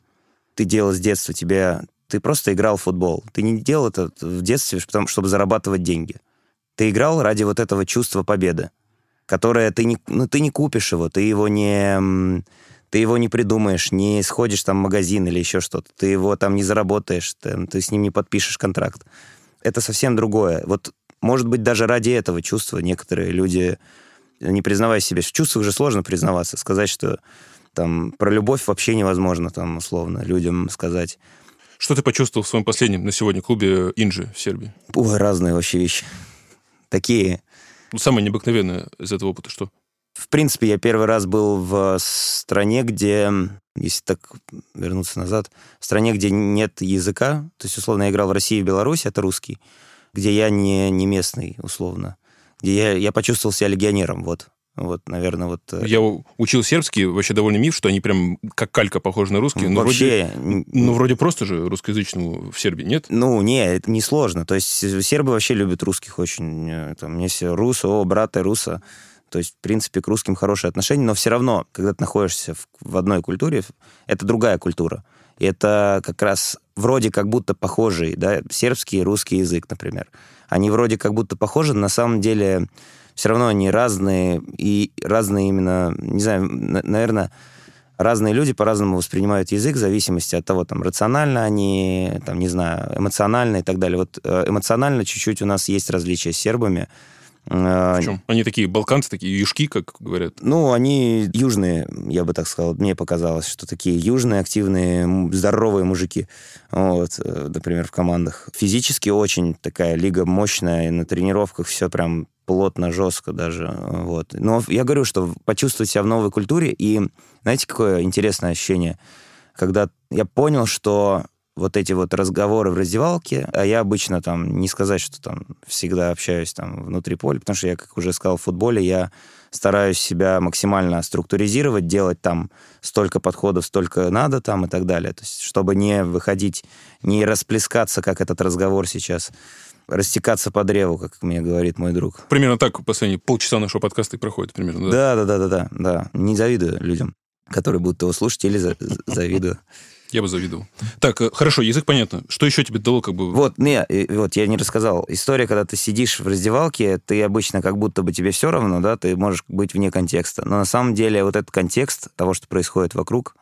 ты делал с детства, тебе ты просто играл в футбол. Ты не делал это в детстве, чтобы зарабатывать деньги. Ты играл ради вот этого чувства победы, которое ты не, ну, ты не купишь его, ты его не, ты его не придумаешь, не сходишь там в магазин или еще что-то, ты его там не заработаешь, ты, ты с ним не подпишешь контракт. Это совсем другое. Вот, может быть, даже ради этого чувства некоторые люди, не признавая себе, в чувствах же сложно признаваться, сказать, что там про любовь вообще невозможно там условно людям сказать. Что ты почувствовал в своем последнем на сегодня клубе Инжи в Сербии? Ой, разные вообще вещи. Такие. Ну, самое необыкновенное из этого опыта что? В принципе, я первый раз был в стране, где, если так вернуться назад, в стране, где нет языка, то есть, условно, я играл в России и в Беларуси, это русский, где я не, не местный, условно, где я, я почувствовал себя легионером, вот. Вот, наверное, вот... э, Я учил сербский, вообще довольно миф, что они прям как калька похожи на русский. Но Вообще, вроде, ну, вроде просто же русскоязычному в Сербии, нет? Ну, не, это не сложно. То есть сербы вообще любят русских очень. э, Там, если рус, о, брат и руса. То есть, в принципе, к русским хорошие отношения, но все равно, когда ты находишься в, в одной культуре, это другая культура. И это как раз вроде как будто похожий, да, сербский и русский язык, например. Они вроде как будто похожи, но на самом деле все равно они разные, и разные именно, не знаю, наверное, разные люди по-разному воспринимают язык в зависимости от того, там, рационально они, там, не знаю, эмоционально и так далее. Вот э, эмоционально чуть-чуть у нас есть различия с сербами. Э, В чем? Они такие балканцы, такие юшки, как говорят. Ну, они южные, я бы так сказал. Мне показалось, что такие южные, активные, здоровые мужики. Вот, э, например, в командах. Физически очень такая лига мощная, на тренировках все прям плотно, жестко даже. Вот. Но я говорю, что почувствовать себя в новой культуре, и знаете, какое интересное ощущение? Когда я понял, что вот эти вот разговоры в раздевалке, а я обычно там, не сказать, что там всегда общаюсь там внутри поля, потому что я, как уже сказал, в футболе я стараюсь себя максимально структуризировать, делать там столько подходов, столько надо там и так далее. То есть, чтобы не выходить, не расплескаться, как этот разговор сейчас, растекаться по древу, как мне говорит мой друг. Примерно так последние полчаса нашего подкаста и проходит примерно, да? Да, да, да, да, да, да. Не завидую людям, которые будут его слушать, или за- завидую. Я бы завидовал. Так, э, хорошо, язык понятно. Что еще тебе дало как бы... Вот, не, вот я не рассказал. История, когда ты сидишь в раздевалке, ты обычно как будто бы тебе все равно, да, ты можешь быть вне контекста. Но на самом деле вот этот контекст того, что происходит вокруг,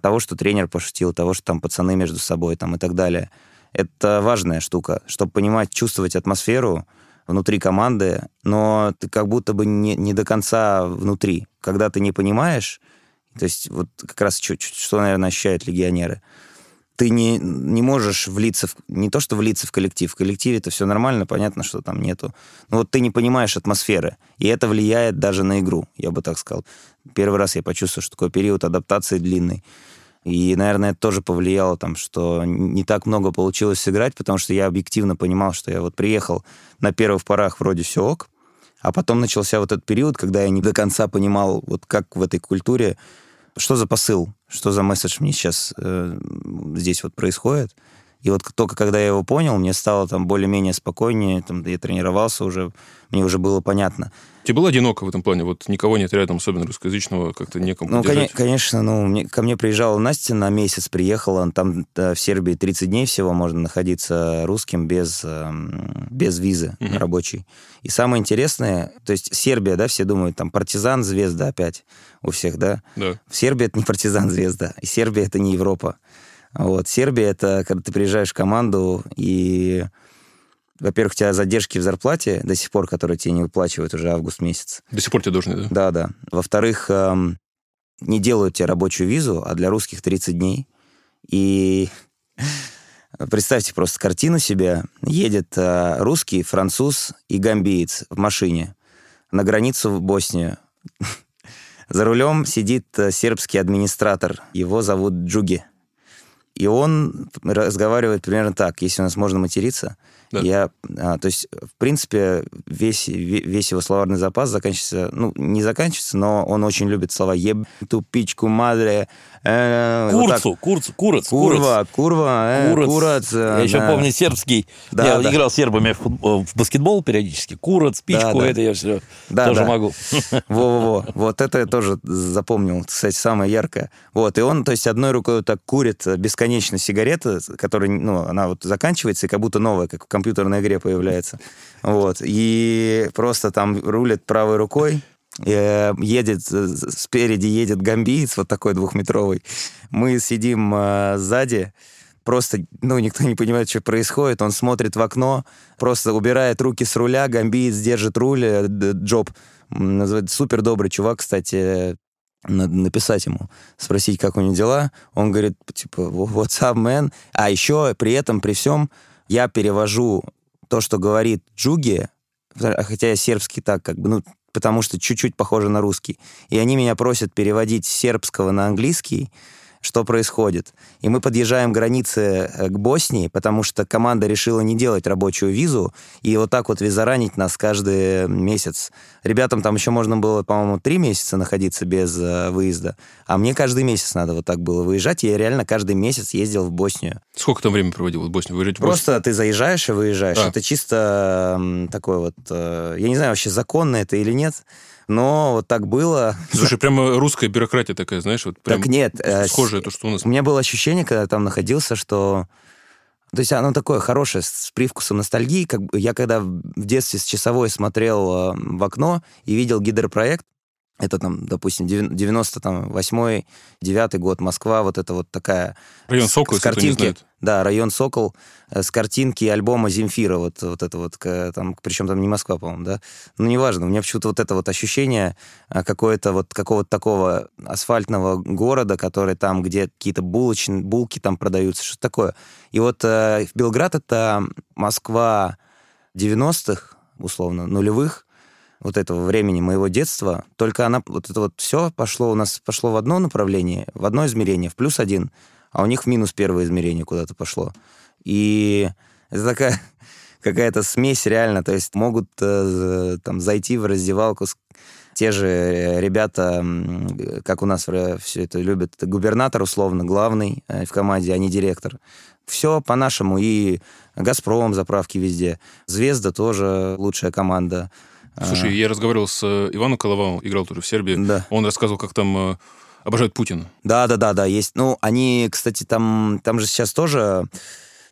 того, что тренер пошутил, того, что там пацаны между собой там и так далее, это важная штука, чтобы понимать, чувствовать атмосферу внутри команды, но ты как будто бы не, не до конца внутри. Когда ты не понимаешь, то есть вот как раз чуть- что, наверное, ощущают легионеры, ты не, не можешь влиться, в, не то что влиться в коллектив, в коллективе это все нормально, понятно, что там нету, но вот ты не понимаешь атмосферы, и это влияет даже на игру, я бы так сказал. Первый раз я почувствовал, что такой период адаптации длинный. И, наверное, это тоже повлияло, там, что не так много получилось сыграть, потому что я объективно понимал, что я вот приехал на первых порах вроде все ок, а потом начался вот этот период, когда я не до конца понимал, вот как в этой культуре, что за посыл, что за месседж мне сейчас э, здесь вот происходит. И вот только когда я его понял, мне стало там более-менее спокойнее, там, я тренировался уже, мне уже было понятно. Тебе было одиноко в этом плане? Вот никого нет рядом, особенно русскоязычного, как-то некому Ну, поддержать? коне- конечно, ну, мне- ко мне приезжала Настя на месяц, приехала, там э, в Сербии 30 дней всего можно находиться русским без, эм, без визы Мгм. рабочей. И самое интересное, то есть Сербия, да, все думают, там, партизан, звезда опять у всех, да? Да. В Сербии это не партизан, звезда, и Сербия это не Европа. Вот. Сербия это когда ты приезжаешь в команду и во-первых, у тебя задержки в зарплате до сих пор, которые тебе не выплачивают уже август месяц. До сих пор тебе должны, да? Да, да. Во-вторых, эм, не делают тебе рабочую визу, а для русских 30 дней. И представьте просто картину себе. Едет э, русский, француз и гамбиец в машине на границу в Боснию. За рулем сидит э, сербский администратор. Его зовут Джуги. И он разговаривает примерно так, если у нас можно материться. Да. Я, а, то есть, в принципе, весь, ве- весь его словарный запас заканчивается, ну, не заканчивается, но он очень любит слова «еб», «тупичку», «мадре», э, вот. Курцу, курц, курец, курец. «Курва», «курва», э. «курац», э, Я еще да. помню сербский. Да, я да. играл с сербами в, футбол- в баскетбол периодически. Курец, спичку, да. это я все Да, тоже да. могу. Во-во-во. Вот это я тоже запомнил, кстати, самое яркое. Вот, и он, то есть, одной рукой вот так курит э, бесконечно сигареты, которая, ну, она вот заканчивается и как будто новая, как в компьютерной игре появляется. Вот. И просто там рулит правой рукой, э, едет, э, спереди едет гамбиец вот такой двухметровый. Мы сидим э, сзади, просто, ну, никто не понимает, что происходит. Он смотрит в окно, просто убирает руки с руля, гамбиец держит руль, э, Джоб, супер добрый чувак, кстати, надо написать ему, спросить, как у него дела. Он говорит, типа, what's up, man? А еще при этом, при всем, я перевожу то, что говорит Джуги, хотя я сербский так, как бы, ну, потому что чуть-чуть похоже на русский. И они меня просят переводить сербского на английский, что происходит. И мы подъезжаем к границе э, к Боснии, потому что команда решила не делать рабочую визу и вот так вот визаранить нас каждый месяц. Ребятам там еще можно было, по-моему, три месяца находиться без э, выезда, а мне каждый месяц надо вот так было выезжать, я реально каждый месяц ездил в Боснию. Сколько там времени проводил в Боснии? Вы Просто ты заезжаешь и выезжаешь. А. Это чисто э, такой вот... Э, я не знаю, вообще законно это или нет, но вот так было. Слушай, прямо русская бюрократия такая, знаешь, вот прям так нет, э, схожее то, что у нас. У меня было ощущение, когда я там находился, что то есть оно такое хорошее, с привкусом ностальгии. Как бы я когда в детстве с часовой смотрел э, в окно и видел гидропроект, это там, допустим, 98-й, 9 год, Москва, вот это вот такая... Район Сокол, с картинки, Да, район Сокол, э, с картинки альбома Земфира, вот, вот это вот, там, причем там не Москва, по-моему, да? Ну, неважно, у меня почему-то вот это вот ощущение э, какое-то вот какого-то такого асфальтного города, который там, где какие-то булочные, булки там продаются, что такое. И вот э, Белград — это Москва 90-х, условно, нулевых, вот этого времени моего детства, только она, вот это вот все пошло у нас, пошло в одно направление, в одно измерение, в плюс один, а у них в минус первое измерение куда-то пошло. И это такая какая-то смесь реально, то есть могут э, там зайти в раздевалку с те же ребята, как у нас все это любят, губернатор условно, главный э, в команде, а не директор. Все по-нашему. И «Газпром» заправки везде. «Звезда» тоже лучшая команда. Слушай, а... я разговаривал с э, Иваном Коловалом, играл тоже в Сербии. Да. Он рассказывал, как там э, обожают Путина. Да, да, да, да, есть. Ну, они, кстати, там, там же сейчас тоже,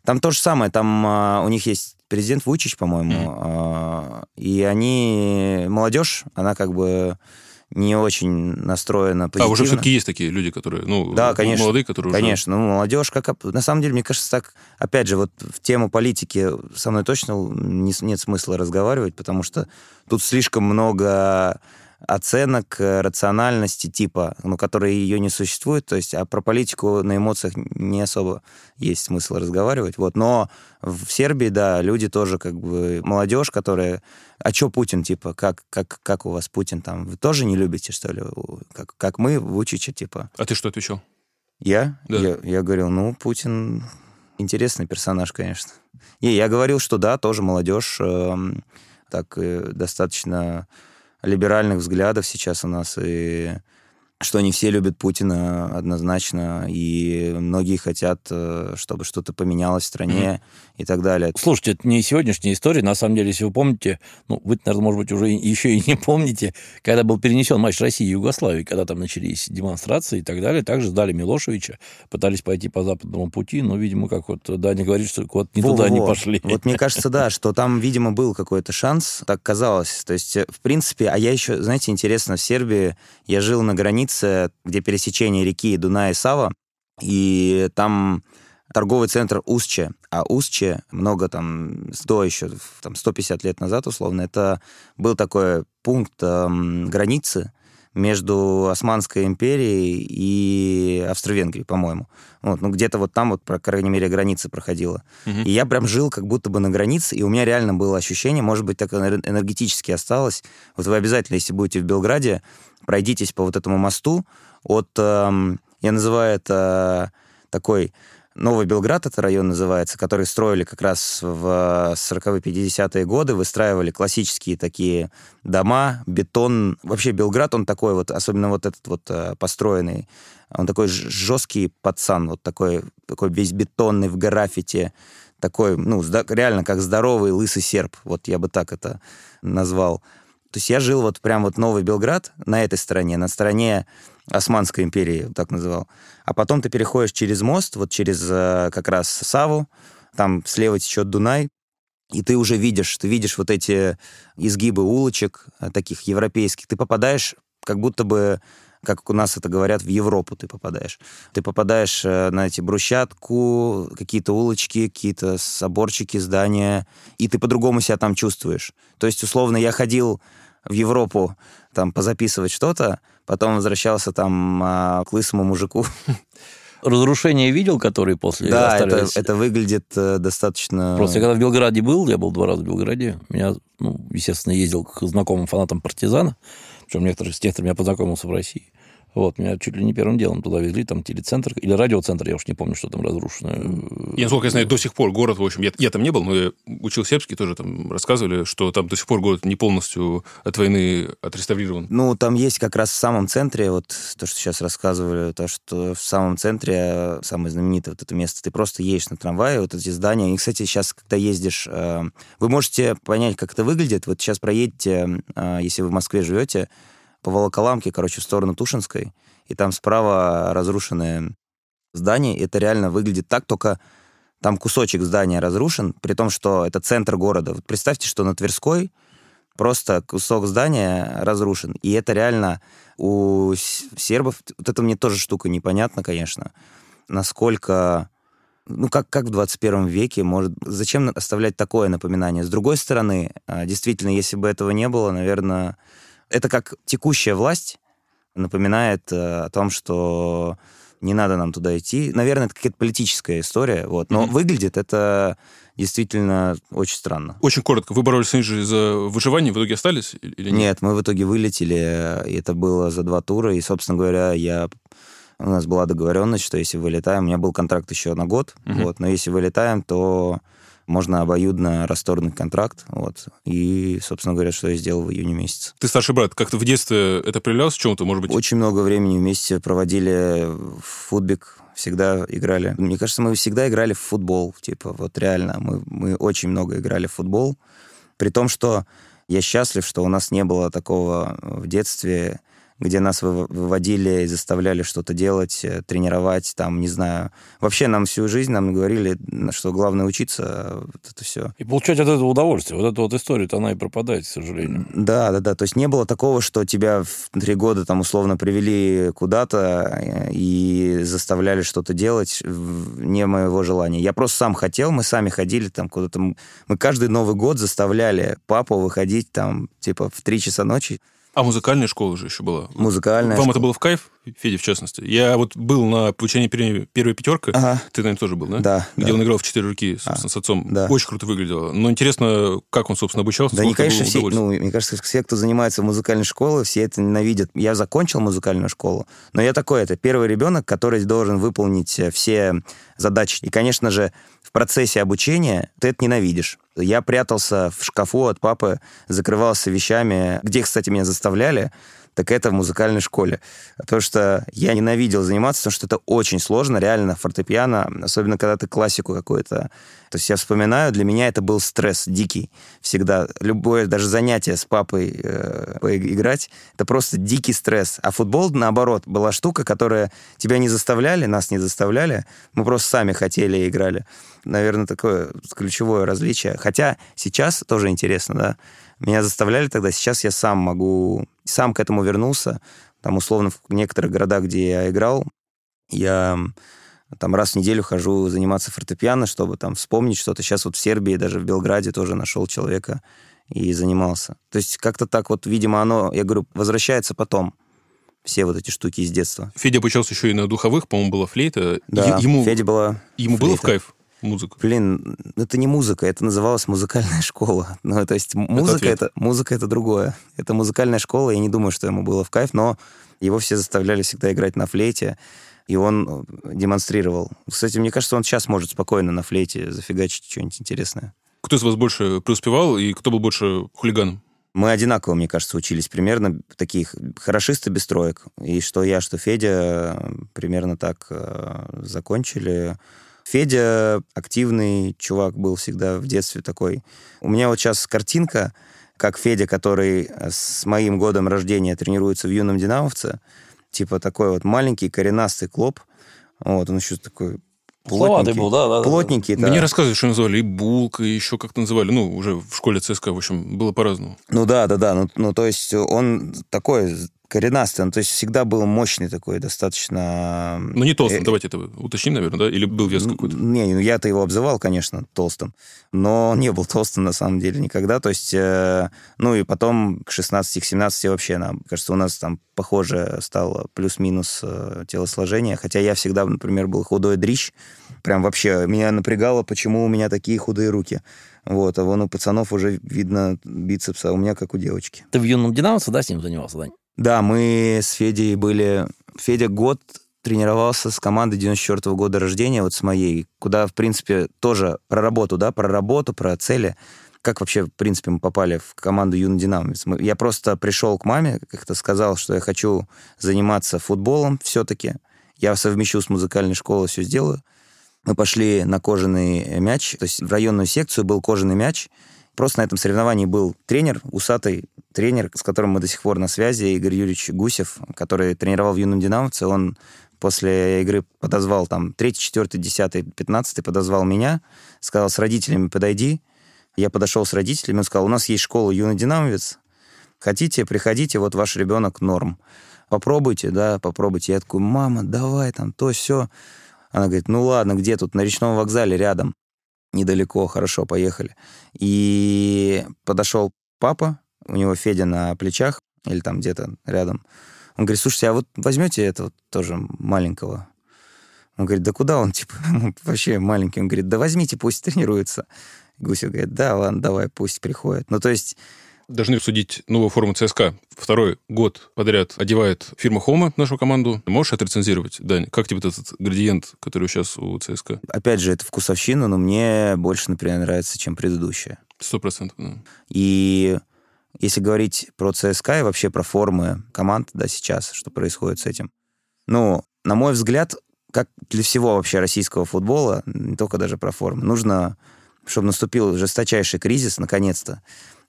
там то же самое, там а, у них есть президент Вучич, по-моему, mm. а, и они, молодежь, она как бы не очень настроена позитивно. А уже все-таки есть такие люди, которые, ну, да, конечно, молодые, которые Конечно, уже... ну, молодежь, как... На самом деле, мне кажется, так, опять же, вот в тему политики со мной точно не, нет смысла разговаривать, потому что тут слишком много оценок, э, рациональности типа, ну, которые ее не существует, то есть, а про политику на эмоциях не особо есть смысл разговаривать, вот, но в Сербии, да, люди тоже как бы, молодежь, которая, а что Путин, типа, как, как, как у вас Путин там, вы тоже не любите, что ли, как, как мы в Учиче, типа. А ты что отвечал? Я? Да. Я, я говорил, ну, Путин интересный персонаж, конечно. И я говорил, что да, тоже молодежь э, так э, достаточно либеральных взглядов сейчас у нас, и что не все любят Путина однозначно, и многие хотят, э, чтобы что-то поменялось в стране. И так далее. Слушайте, это не сегодняшняя история. На самом деле, если вы помните, ну, вы, наверное, может быть, уже еще и не помните, когда был перенесен матч России и Югославии, когда там начались демонстрации и так далее, также сдали Милошевича, пытались пойти по западному пути, но, видимо, как вот Даня говорит, что вот не Во-во. туда не пошли. Вот мне кажется, да, что там, видимо, был какой-то шанс, так казалось. То есть, в принципе, а я еще, знаете, интересно, в Сербии я жил на границе где пересечение реки Дуная и Сава, и там торговый центр Устче. А Устче много там, до еще, там, 150 лет назад, условно, это был такой пункт эм, границы, между Османской империей и Австро-Венгрией, по-моему. Вот, ну, где-то вот там вот, по крайней мере, граница проходила. Угу. И я прям жил как будто бы на границе, и у меня реально было ощущение, может быть, так энергетически осталось. Вот вы обязательно, если будете в Белграде, пройдитесь по вот этому мосту от... Э, я называю это такой Новый Белград, это район называется, который строили как раз в 40-50-е годы, выстраивали классические такие дома, бетон. Вообще Белград, он такой вот, особенно вот этот вот э, построенный, он такой жесткий пацан, вот такой, такой весь бетонный в граффити, такой, ну, реально как здоровый лысый серп, вот я бы так это назвал. То есть я жил вот прям вот Новый Белград на этой стороне, на стороне Османской империи, так называл. А потом ты переходишь через мост, вот через э, как раз Саву, там слева течет Дунай, и ты уже видишь, ты видишь вот эти изгибы улочек, э, таких европейских, ты попадаешь как будто бы как у нас это говорят, в Европу ты попадаешь. Ты попадаешь э, на эти брусчатку, какие-то улочки, какие-то соборчики, здания, и ты по-другому себя там чувствуешь. То есть, условно, я ходил в Европу там позаписывать что-то, потом возвращался там а, к лысому мужику Разрушения видел, которые после Да, это, это выглядит э, достаточно... Просто я когда в Белграде был, я был два раза в Белграде, меня, ну, естественно, ездил к знакомым фанатам партизана, причем некоторых, с некоторыми я познакомился в России. Вот, меня чуть ли не первым делом туда везли, там телецентр или радиоцентр, я уж не помню, что там разрушено. И, насколько я знаю, до сих пор город, в общем, я, я там не был, но я учил сербский, тоже там рассказывали, что там до сих пор город не полностью от войны отреставрирован. Ну, там есть как раз в самом центре, вот то, что сейчас рассказывали, то, что в самом центре самое знаменитое вот это место, ты просто едешь на трамвае, вот эти здания. И, кстати, сейчас, когда ездишь, э, вы можете понять, как это выглядит. Вот сейчас проедете, э, если вы в Москве живете, по Волоколамке, короче, в сторону Тушинской, и там справа разрушенное здание. Это реально выглядит так, только там кусочек здания разрушен, при том, что это центр города. Вот представьте, что на Тверской просто кусок здания разрушен. И это реально у сербов... Вот это мне тоже штука непонятна, конечно. Насколько... Ну, как, как в 21 веке, может... Зачем оставлять такое напоминание? С другой стороны, а, действительно, если бы этого не было, наверное, это как текущая власть напоминает э, о том, что не надо нам туда идти. Наверное, это какая-то политическая история, вот. Но mm-hmm. выглядит это действительно очень странно. Очень коротко. Вы боролись с Инжи за выживание, в итоге остались или нет? Нет, мы в итоге вылетели, и это было за два тура, и, собственно говоря, я у нас была договоренность, что если вылетаем, у меня был контракт еще на год, mm-hmm. вот, но если вылетаем, то можно обоюдно расторгнуть контракт. Вот. И, собственно говоря, что я сделал в июне месяце. Ты старший брат. Как-то в детстве это проявлялось чему-то, может быть? Очень много времени вместе проводили в футбик, всегда играли. Мне кажется, мы всегда играли в футбол. Типа, вот реально, мы, мы очень много играли в футбол. При том, что я счастлив, что у нас не было такого в детстве где нас выводили и заставляли что-то делать, э, тренировать, там, не знаю. Вообще нам всю жизнь нам говорили, что главное учиться, а вот это все. И получать от этого удовольствие. Вот эта вот история-то она и пропадает, к сожалению. Да, да, да. То есть не было такого, что тебя в три года там условно привели куда-то э, и заставляли что-то делать не моего желания. Я просто сам хотел, мы сами ходили там куда-то. Мы каждый Новый год заставляли папу выходить там типа в три часа ночи а музыкальная школа же еще была. Музыкальная Вам школа. это было в кайф, Федя, в частности? Я вот был на получении «Первая пятерка». Ага. Ты, наверное, тоже был, да? Да. Где да. он играл в четыре руки, собственно, а, с отцом. Да. Очень круто выглядело. Но интересно, как он, собственно, обучался? Да не, конечно, все, ну, мне кажется, все, кто занимается музыкальной школе, все это ненавидят. Я закончил музыкальную школу, но я такой, это первый ребенок, который должен выполнить э, все задачи. И, конечно же, процессе обучения ты это ненавидишь. Я прятался в шкафу от папы, закрывался вещами, где, кстати, меня заставляли, так это в музыкальной школе. Потому что я ненавидел заниматься, потому что это очень сложно, реально, фортепиано, особенно когда ты классику какую-то. То есть я вспоминаю, для меня это был стресс дикий всегда. Любое даже занятие с папой э, поиграть, это просто дикий стресс. А футбол, наоборот, была штука, которая тебя не заставляли, нас не заставляли, мы просто сами хотели и играли. Наверное, такое ключевое различие. Хотя сейчас тоже интересно, да, меня заставляли тогда, сейчас я сам могу, сам к этому вернулся. Там, условно, в некоторых городах, где я играл, я там раз в неделю хожу заниматься фортепиано, чтобы там вспомнить что-то. Сейчас вот в Сербии, даже в Белграде тоже нашел человека и занимался. То есть как-то так вот, видимо, оно, я говорю, возвращается потом. Все вот эти штуки из детства. Федя обучался еще и на духовых, по-моему, была флейта. Да, ему, Федя была Ему флейта. было в кайф? Музыку? Блин, это не музыка, это называлась музыкальная школа. Ну, то есть музыка это, это, музыка это другое. Это музыкальная школа, я не думаю, что ему было в кайф, но его все заставляли всегда играть на флейте, и он э, демонстрировал. Кстати, мне кажется, он сейчас может спокойно на флейте зафигачить что-нибудь интересное. Кто из вас больше преуспевал и кто был больше хулиганом? Мы одинаково, мне кажется, учились. Примерно таких хорошисты без троек. И что я, что Федя э, примерно так э, закончили. Федя активный чувак был всегда в детстве такой. У меня вот сейчас картинка, как Федя, который с моим годом рождения тренируется в юном динамовце, типа такой вот маленький коренастый клоп. Вот, он еще такой Плотненький, был, да, да, плотненький, да. Мне рассказывали, что называли и булка, и еще как-то называли. Ну, уже в школе ЦСКА, в общем, было по-разному. Ну да, да, да. Ну, ну, то есть он такой коренастый, он, то есть всегда был мощный такой, достаточно... Ну, не толстым, э, давайте это уточним, наверное, да? Или был вес какой-то? Не, ну, я-то его обзывал, конечно, толстым, но он не был толстым на самом деле никогда, то есть, э, ну, и потом к 16, к 17 вообще, нам, кажется, у нас там похоже стало плюс-минус э, телосложение, хотя я всегда, например, был худой дрищ, прям вообще меня напрягало, почему у меня такие худые руки. Вот, а вон у пацанов уже видно бицепс, а у меня как у девочки. Ты в юном динамовце, да, с ним занимался, Дань? Да, мы с Федей были... Федя год тренировался с командой 94 -го года рождения, вот с моей, куда, в принципе, тоже про работу, да, про работу, про цели. Как вообще, в принципе, мы попали в команду Юный Динамовец? Я просто пришел к маме, как-то сказал, что я хочу заниматься футболом все-таки. Я совмещу с музыкальной школой, все сделаю. Мы пошли на кожаный мяч, то есть в районную секцию был кожаный мяч. Просто на этом соревновании был тренер, усатый тренер, с которым мы до сих пор на связи, Игорь Юрьевич Гусев, который тренировал в юном динамовце. Он после игры подозвал там третий, четвертый, десятый, пятнадцатый, подозвал меня, сказал, с родителями подойди. Я подошел с родителями, он сказал, у нас есть школа юный динамовец, хотите, приходите, вот ваш ребенок норм. Попробуйте, да, попробуйте. Я такой, мама, давай там то, все. Она говорит, ну ладно, где тут? На речном вокзале рядом. Недалеко, хорошо, поехали. И подошел папа, у него Федя на плечах, или там где-то рядом. Он говорит, слушайте, а вот возьмете этого тоже маленького? Он говорит, да куда он, типа, вообще маленький? Он говорит, да возьмите, пусть тренируется. Гусев говорит, да, ладно, давай, пусть приходит. Ну, то есть должны судить новую форму ЦСКА. Второй год подряд одевает фирма Хома нашу команду. Можешь отрецензировать, Дань? Как тебе этот градиент, который сейчас у ЦСКА? Опять же, это вкусовщина, но мне больше, например, нравится, чем предыдущая. Сто процентов, да. И если говорить про ЦСКА и вообще про формы команд, да, сейчас, что происходит с этим, ну, на мой взгляд, как для всего вообще российского футбола, не только даже про формы, нужно, чтобы наступил жесточайший кризис, наконец-то,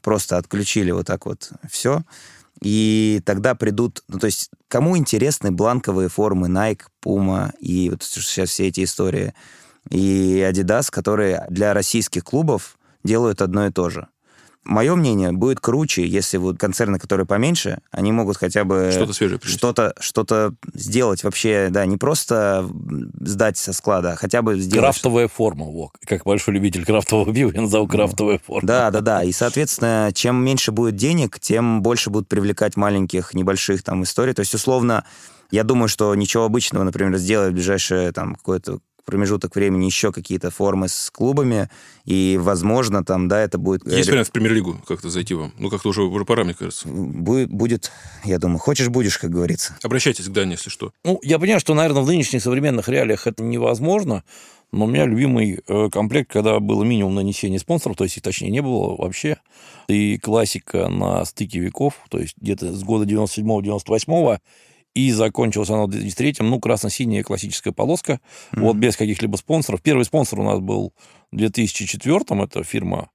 просто отключили вот так вот все, и тогда придут, ну, то есть, кому интересны бланковые формы Nike, Puma и вот сейчас все эти истории, и Adidas, которые для российских клубов делают одно и то же. Мое мнение, будет круче, если вот концерны, которые поменьше, они могут хотя бы... Что-то свежее Что-то что сделать вообще, да, не просто сдать со склада, а хотя бы сделать... Крафтовая форма, во. Как большой любитель крафтового пива, я назову крафтовая форма. Да, да, да. И, соответственно, чем меньше будет денег, тем больше будут привлекать маленьких, небольших там историй. То есть, условно, я думаю, что ничего обычного, например, сделать в ближайшее там какое-то промежуток времени еще какие-то формы с клубами, и, возможно, там, да, это будет... Есть вариант в премьер-лигу как-то зайти вам? Ну, как-то уже, уже пора, мне кажется. Будет, будет, я думаю, хочешь, будешь, как говорится. Обращайтесь к Дане, если что. Ну, я понимаю, что, наверное, в нынешних современных реалиях это невозможно, но у меня любимый э, комплект, когда было минимум нанесения спонсоров, то есть их точнее не было вообще, и классика на стыке веков, то есть где-то с года 97-98 и закончилась она в 2003 ну, красно-синяя классическая полоска, mm-hmm. вот без каких-либо спонсоров. Первый спонсор у нас был в 2004 это фирма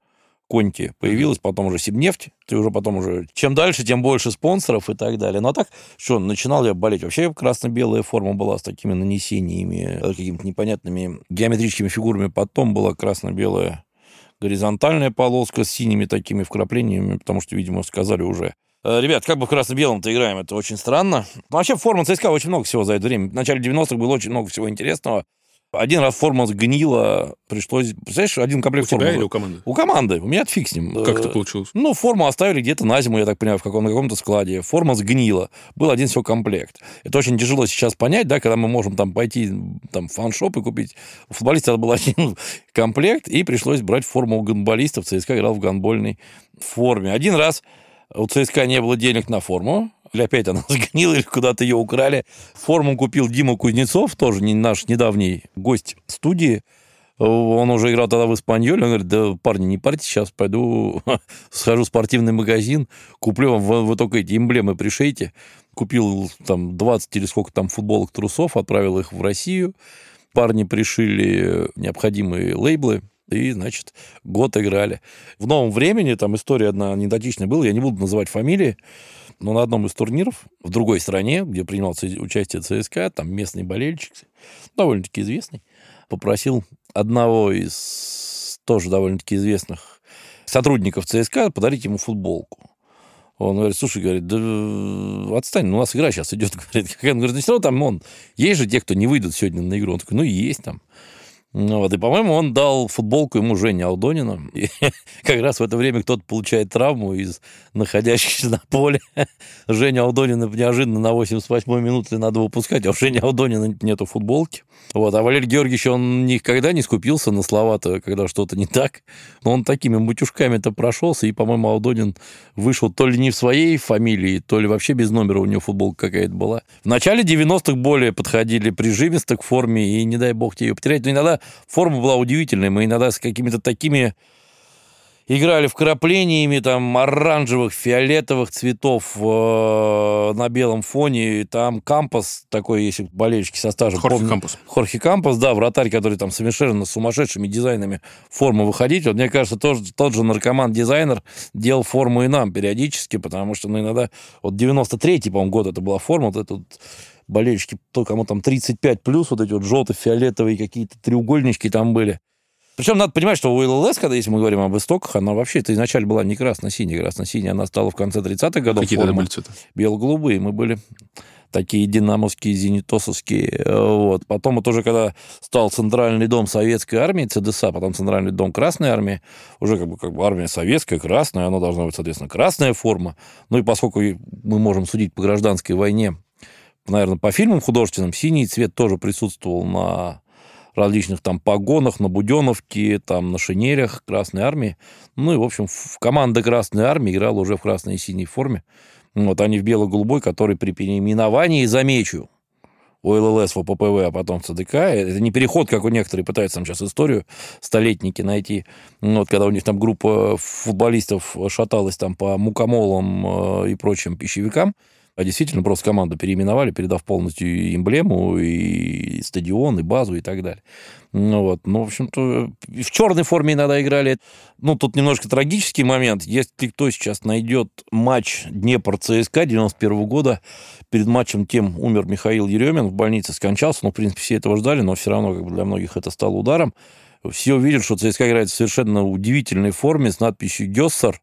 Конти появилась, потом уже Сибнефть, ты уже потом уже... Чем дальше, тем больше спонсоров и так далее. Ну, а так, что, начинал я болеть. Вообще красно-белая форма была с такими нанесениями, э, какими-то непонятными геометрическими фигурами. Потом была красно-белая горизонтальная полоска с синими такими вкраплениями, потому что, видимо, сказали уже ребят, как бы в красно-белом-то играем, это очень странно. Но вообще форма ЦСКА очень много всего за это время. В начале 90-х было очень много всего интересного. Один раз форма сгнила, пришлось... Представляешь, один комплект у формы... тебя или у команды? У команды. У меня фиг с ним. Как это получилось? Ну, форму оставили где-то на зиму, я так понимаю, в каком- на каком-то складе. Форма сгнила. Был один всего комплект. Это очень тяжело сейчас понять, да, когда мы можем там пойти там, в фан-шоп и купить. У футболиста был один комплект, и пришлось брать форму у гандболистов. ЦСКА играл в гандбольной форме. Один раз у ЦСКА не было денег на форму, или опять она сгнила, или куда-то ее украли. Форму купил Дима Кузнецов, тоже не наш недавний гость студии. Он уже играл тогда в Испаньоле. Он говорит, да, парни, не парьте, сейчас пойду, схожу в спортивный магазин, куплю вам, вы, вы только эти эмблемы пришейте. Купил там 20 или сколько там футболок, трусов, отправил их в Россию. Парни пришили необходимые лейблы, и, значит, год играли. В новом времени, там история одна анекдотичная была, я не буду называть фамилии, но на одном из турниров в другой стране, где принимал участие ЦСКА, там местный болельщик, довольно-таки известный, попросил одного из тоже довольно-таки известных сотрудников ЦСКА подарить ему футболку. Он говорит, слушай, говорит, да отстань, ну у нас игра сейчас идет. Говорит, он говорит, ну все равно там, он, есть же те, кто не выйдут сегодня на игру. Он такой, ну есть там. Ну, вот, и, по-моему, он дал футболку ему Жене Алдонину. И как раз в это время кто-то получает травму из находящихся на поле. Женя Алдонина неожиданно на 88-й минуте надо выпускать, а у Жени Алдонина нету футболки. Вот. А Валерий Георгиевич, он никогда не скупился на слова-то, когда что-то не так. Но он такими мутюшками-то прошелся, и, по-моему, Алдонин вышел то ли не в своей фамилии, то ли вообще без номера у него футболка какая-то была. В начале 90-х более подходили прижимисто к форме, и не дай бог тебе ее потерять. Но иногда форма была удивительная. Мы иногда с какими-то такими играли вкраплениями там оранжевых, фиолетовых цветов э, на белом фоне. Там Кампас, такой, если болельщики со стажем. Хорхе помню, Кампас. Хорхе Кампас, да, вратарь, который там совершенно сумасшедшими дизайнами формы выходить. Вот мне кажется, тоже, тот же наркоман-дизайнер делал форму и нам периодически, потому что, ну, иногда, вот 93-й, по-моему, год это была форма, вот эта вот болельщики, то кому там 35 плюс, вот эти вот желто-фиолетовые какие-то треугольнички там были. Причем надо понимать, что у ЛЛС, когда если мы говорим об истоках, она вообще это изначально была не красно-синяя. Красно-синяя она стала в конце 30-х годов. Какие тогда были цвета? Бело-голубые. Мы были такие динамовские, зенитосовские. Вот. Потом вот уже когда стал Центральный дом Советской армии, ЦДСА, потом Центральный дом Красной армии, уже как бы, как бы армия советская, красная, она должна быть, соответственно, красная форма. Ну и поскольку мы можем судить по гражданской войне, наверное, по фильмам художественным, синий цвет тоже присутствовал на различных там погонах, на Буденовке, там на шинелях Красной Армии. Ну и, в общем, команда Красной Армии играла уже в красной и синей форме. Вот они в бело-голубой, который при переименовании, замечу, у ЛЛС, в ОППВ, а потом в ЦДК. Это не переход, как у некоторых пытаются там сейчас историю столетники найти. Вот, когда у них там группа футболистов шаталась там по мукомолам э, и прочим пищевикам, а действительно просто команду переименовали, передав полностью эмблему, и стадион, и базу, и так далее. Ну, вот. ну в общем-то, в черной форме иногда играли. Ну, тут немножко трагический момент. Если кто сейчас найдет матч Днепр-ЦСКА 91 года, перед матчем тем умер Михаил Еремин, в больнице скончался. Ну, в принципе, все этого ждали, но все равно как бы для многих это стало ударом. Все увидели, что ЦСКА играет в совершенно удивительной форме с надписью «Гессер».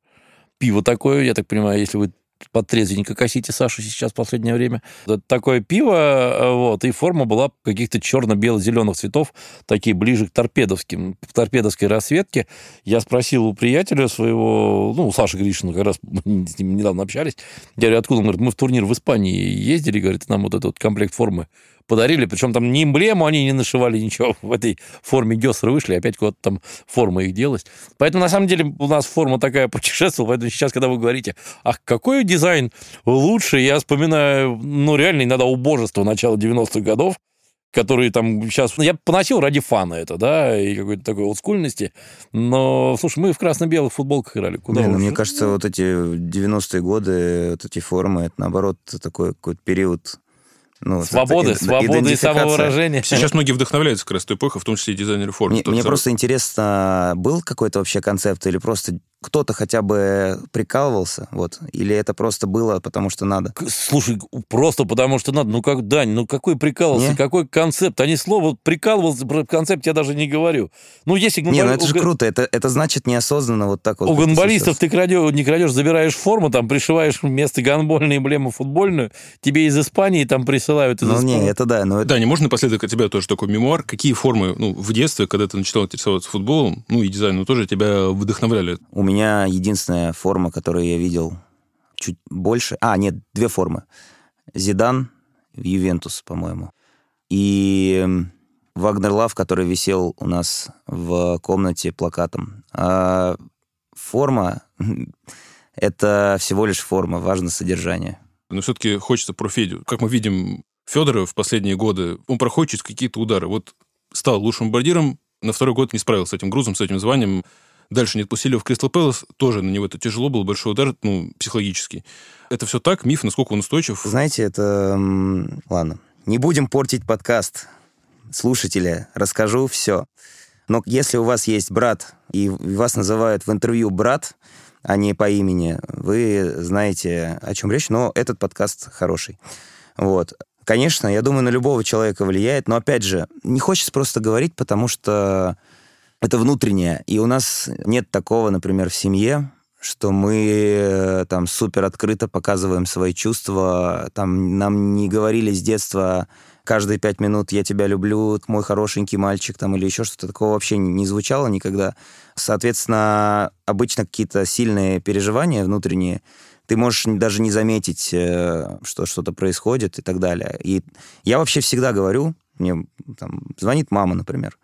Пиво такое, я так понимаю, если вы подтрезвенника косите Сашу сейчас в последнее время. Такое пиво, э, вот, и форма была каких-то черно-бело-зеленых цветов, такие ближе к торпедовским, к торпедовской расцветке. Я спросил у приятеля своего, ну, у Саши Гришина, как раз мы с ним недавно общались, я говорю, откуда? Он говорит, мы в турнир в Испании ездили, говорит, нам вот этот комплект формы подарили, причем там ни эмблему они не нашивали, ничего. В этой форме Гессера вышли, опять куда-то там форма их делась. Поэтому, на самом деле, у нас форма такая путешествовала, поэтому сейчас, когда вы говорите, ах, какой дизайн лучше, я вспоминаю, ну, реально иногда убожество начала 90-х годов, которые там сейчас... Я поносил ради фана это, да, и какой-то такой олдскульности. Но, слушай, мы в красно-белых футболках играли. Куда Не, ну, мне кажется, вот эти 90-е годы, вот эти формы, это, наоборот, такой какой-то период ну, свободы, это, свободы и самовыражения. Сейчас многие вдохновляются как раз той эпохой, в том числе и дизайнеры формы. Мне, мне просто интересно, был какой-то вообще концепт или просто кто-то хотя бы прикалывался, вот, или это просто было, потому что надо? Слушай, просто потому что надо. Ну как, Дань, ну какой прикалывался, не? какой концепт? Они слово прикалывался, про концепт я даже не говорю. Ну если... Не, ну это же круто, это, это значит неосознанно вот так вот. У гонболистов ты крадешь, не крадешь, забираешь форму, там пришиваешь вместо гонбольной эмблему футбольную, тебе из Испании там присылают из Ну не, это да. Но это... Да, не можно напоследок от тебя тоже такой мемуар. Какие формы, ну, в детстве, когда ты начинал интересоваться футболом, ну и дизайном, тоже тебя вдохновляли? У меня меня единственная форма, которую я видел чуть больше... А, нет, две формы. Зидан в Ювентус, по-моему. И Вагнер Лав, который висел у нас в комнате плакатом. А форма — это всего лишь форма, важно содержание. Но все-таки хочется про Федю. Как мы видим, Федора в последние годы, он проходит через какие-то удары. Вот стал лучшим бомбардиром, на второй год не справился с этим грузом, с этим званием. Дальше не отпустили в Кристал Пэлас. Тоже на него это тяжело был, большой удар, ну, психологический. Это все так? Миф, насколько он устойчив? Знаете, это... Ладно. Не будем портить подкаст. Слушатели, расскажу все. Но если у вас есть брат, и вас называют в интервью брат, а не по имени, вы знаете, о чем речь, но этот подкаст хороший. Вот. Конечно, я думаю, на любого человека влияет, но опять же, не хочется просто говорить, потому что это внутреннее. И у нас нет такого, например, в семье, что мы э, там супер открыто показываем свои чувства. Там нам не говорили с детства каждые пять минут «я тебя люблю», «мой хорошенький мальчик» там, или еще что-то такого вообще не звучало никогда. Соответственно, обычно какие-то сильные переживания внутренние ты можешь даже не заметить, э, что что-то происходит и так далее. И я вообще всегда говорю, мне там, звонит мама, например,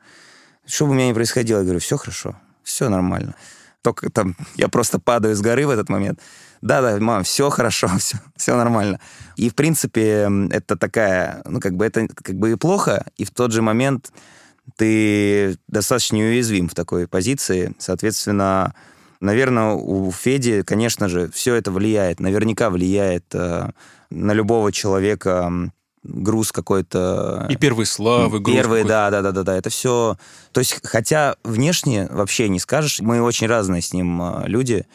что бы у меня ни происходило, я говорю, все хорошо, все нормально. Только там я просто падаю с горы в этот момент. Да-да, мам, все хорошо, все, все нормально. И, в принципе, это такая, ну, как бы это как бы и плохо, и в тот же момент ты достаточно уязвим в такой позиции. Соответственно, наверное, у Феди, конечно же, все это влияет, наверняка влияет э, на любого человека груз какой-то. И первые славы, груз Первые, да, да, да, да, да. Это все. То есть, хотя внешне вообще не скажешь, мы очень разные с ним э, люди.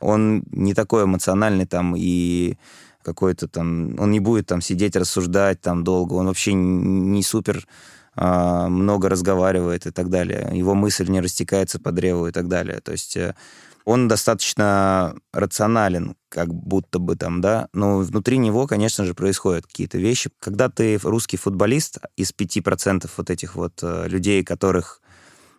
Он не такой эмоциональный там и какой-то там, он не будет там сидеть рассуждать там долго, он вообще не супер а, много разговаривает и так далее. Его мысль не растекается по древу и так далее. То есть э, он достаточно рационален, как будто бы там, да, но внутри него, конечно же, происходят какие-то вещи. Когда ты русский футболист, из 5% вот этих вот э, людей, которых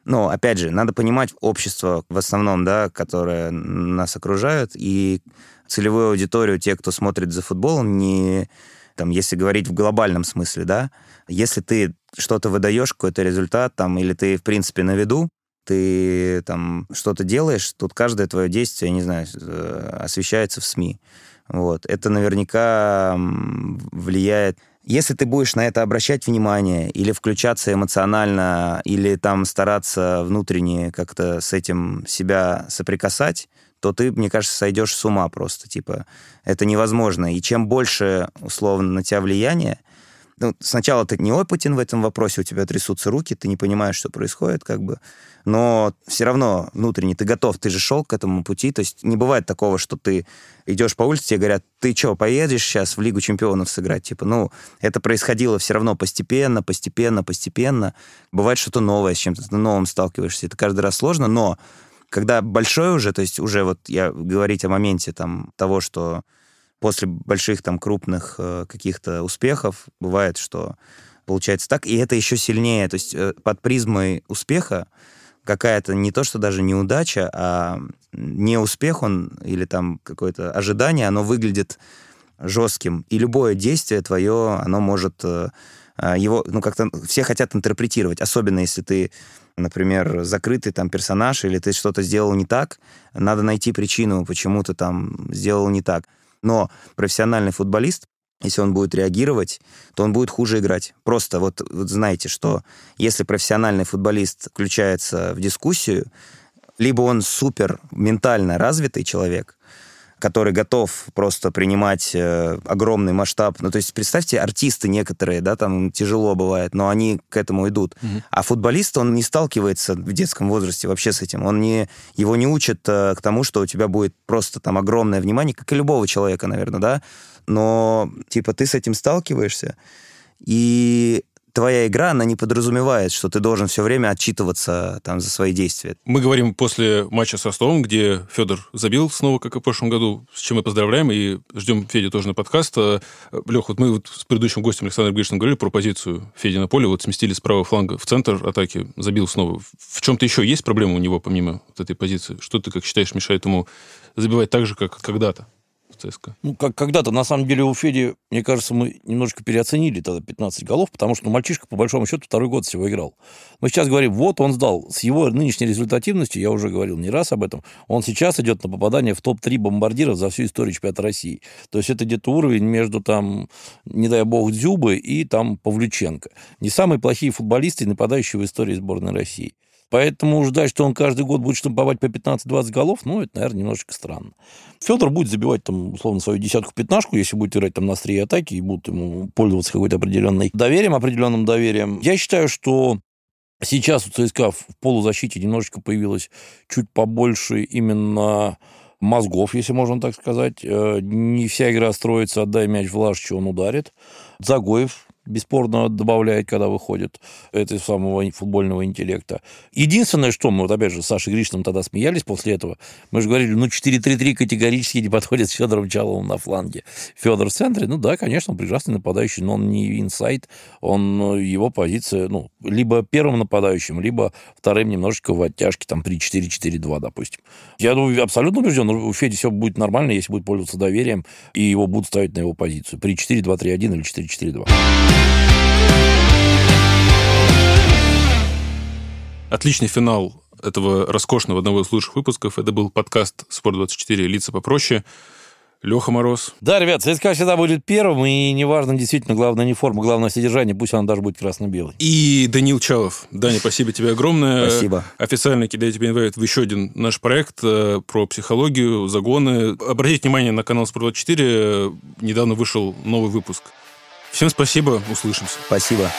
ну, опять же, надо понимать общество в основном, да, которое нас окружает, и целевую аудиторию, те, кто смотрит за футболом, не, там, если говорить в глобальном смысле, да, если ты что-то выдаешь, какой-то результат, там, или ты, в принципе, на виду, ты там что-то делаешь, тут каждое твое действие, не знаю, э, освещается в СМИ. Вот. Это наверняка влияет. Если ты будешь на это обращать внимание или включаться эмоционально, или там стараться внутренне как-то с этим себя соприкасать, то ты, мне кажется, сойдешь с ума просто. Типа, это невозможно. И чем больше, условно, на тебя влияние, ну, сначала ты неопытен в этом вопросе, у тебя трясутся руки, ты не понимаешь, что происходит, как бы, но все равно внутренне ты готов, ты же шел к этому пути, то есть не бывает такого, что ты идешь по улице, тебе говорят, ты что, поедешь сейчас в Лигу чемпионов сыграть? Типа, ну, это происходило все равно постепенно, постепенно, постепенно. Бывает что-то новое, с чем-то новым сталкиваешься, это каждый раз сложно, но когда большой уже, то есть уже вот я говорить о моменте там того, что после больших там крупных э, каких-то успехов бывает, что получается так, и это еще сильнее, то есть э, под призмой успеха какая-то не то, что даже неудача, а не успех он или там какое-то ожидание, оно выглядит жестким. И любое действие твое, оно может э, а, его, ну, как-то все хотят интерпретировать, особенно если ты, например, закрытый там персонаж, или ты что-то сделал не так, надо найти причину, почему ты там сделал не так. Но профессиональный футболист, если он будет реагировать, то он будет хуже играть. Просто вот, вот знаете, что если профессиональный футболист включается в дискуссию, либо он супер ментально развитый человек, который готов просто принимать э, огромный масштаб. Ну, то есть, представьте, артисты некоторые, да, там тяжело бывает, но они к этому идут. Угу. А футболист, он не сталкивается в детском возрасте вообще с этим. Он не, его не учат э, к тому, что у тебя будет просто там огромное внимание, как и любого человека, наверное, да. Но, типа, ты с этим сталкиваешься, и твоя игра, она не подразумевает, что ты должен все время отчитываться там за свои действия. Мы говорим после матча с Ростовом, где Федор забил снова, как и в прошлом году, с чем мы поздравляем, и ждем Феди тоже на подкаст. А, Лех, вот мы вот с предыдущим гостем Александром Гришиным говорили про позицию Феди на поле, вот сместили с правого фланга в центр атаки, забил снова. В чем-то еще есть проблема у него, помимо вот этой позиции? Что ты, как считаешь, мешает ему забивать так же, как когда-то? ЦСКА? Ну, как когда-то, на самом деле, у Феди, мне кажется, мы немножко переоценили тогда 15 голов, потому что ну, мальчишка, по большому счету, второй год всего играл. Мы сейчас говорим, вот он сдал. С его нынешней результативностью, я уже говорил не раз об этом, он сейчас идет на попадание в топ-3 бомбардиров за всю историю чемпионата России. То есть это где-то уровень между, там, не дай бог, Дзюбы и там Павлюченко. Не самые плохие футболисты, нападающие в истории сборной России. Поэтому ждать, что он каждый год будет штамповать по 15-20 голов, ну, это, наверное, немножечко странно. Федор будет забивать, там, условно, свою десятку-пятнашку, если будет играть там на острие атаки и будут ему пользоваться какой-то определенной доверием, определенным доверием. Я считаю, что сейчас у ЦСКА в полузащите немножечко появилось чуть побольше именно мозгов, если можно так сказать. Э, не вся игра строится, отдай мяч Влашичу, он ударит. Загоев бесспорно добавляет, когда выходит этого самого футбольного интеллекта. Единственное, что мы, вот опять же, с Сашей Гришиным тогда смеялись после этого, мы же говорили, ну, 4-3-3 категорически не подходит с Федором Чаловым на фланге. Федор в центре, ну да, конечно, он прекрасный нападающий, но он не инсайд, он, его позиция, ну, либо первым нападающим, либо вторым немножечко в оттяжке, там, при 4-4-2, допустим. Я думаю, абсолютно убежден, у Феди все будет нормально, если будет пользоваться доверием, и его будут ставить на его позицию при 4-2-3-1 или 4-4-2. Отличный финал этого роскошного одного из лучших выпусков. Это был подкаст «Спорт-24. Лица попроще». Леха Мороз. Да, ребят, ЦСКА всегда будет первым, и неважно, действительно, главное не форма, главное содержание, пусть она даже будет красно-белой. И Данил Чалов. Даня, спасибо тебе огромное. Спасибо. Официально кидаю тебе инвайт в еще один наш проект э, про психологию, загоны. Обратите внимание на канал Спорт24. Недавно вышел новый выпуск. Всем спасибо, услышимся. Спасибо.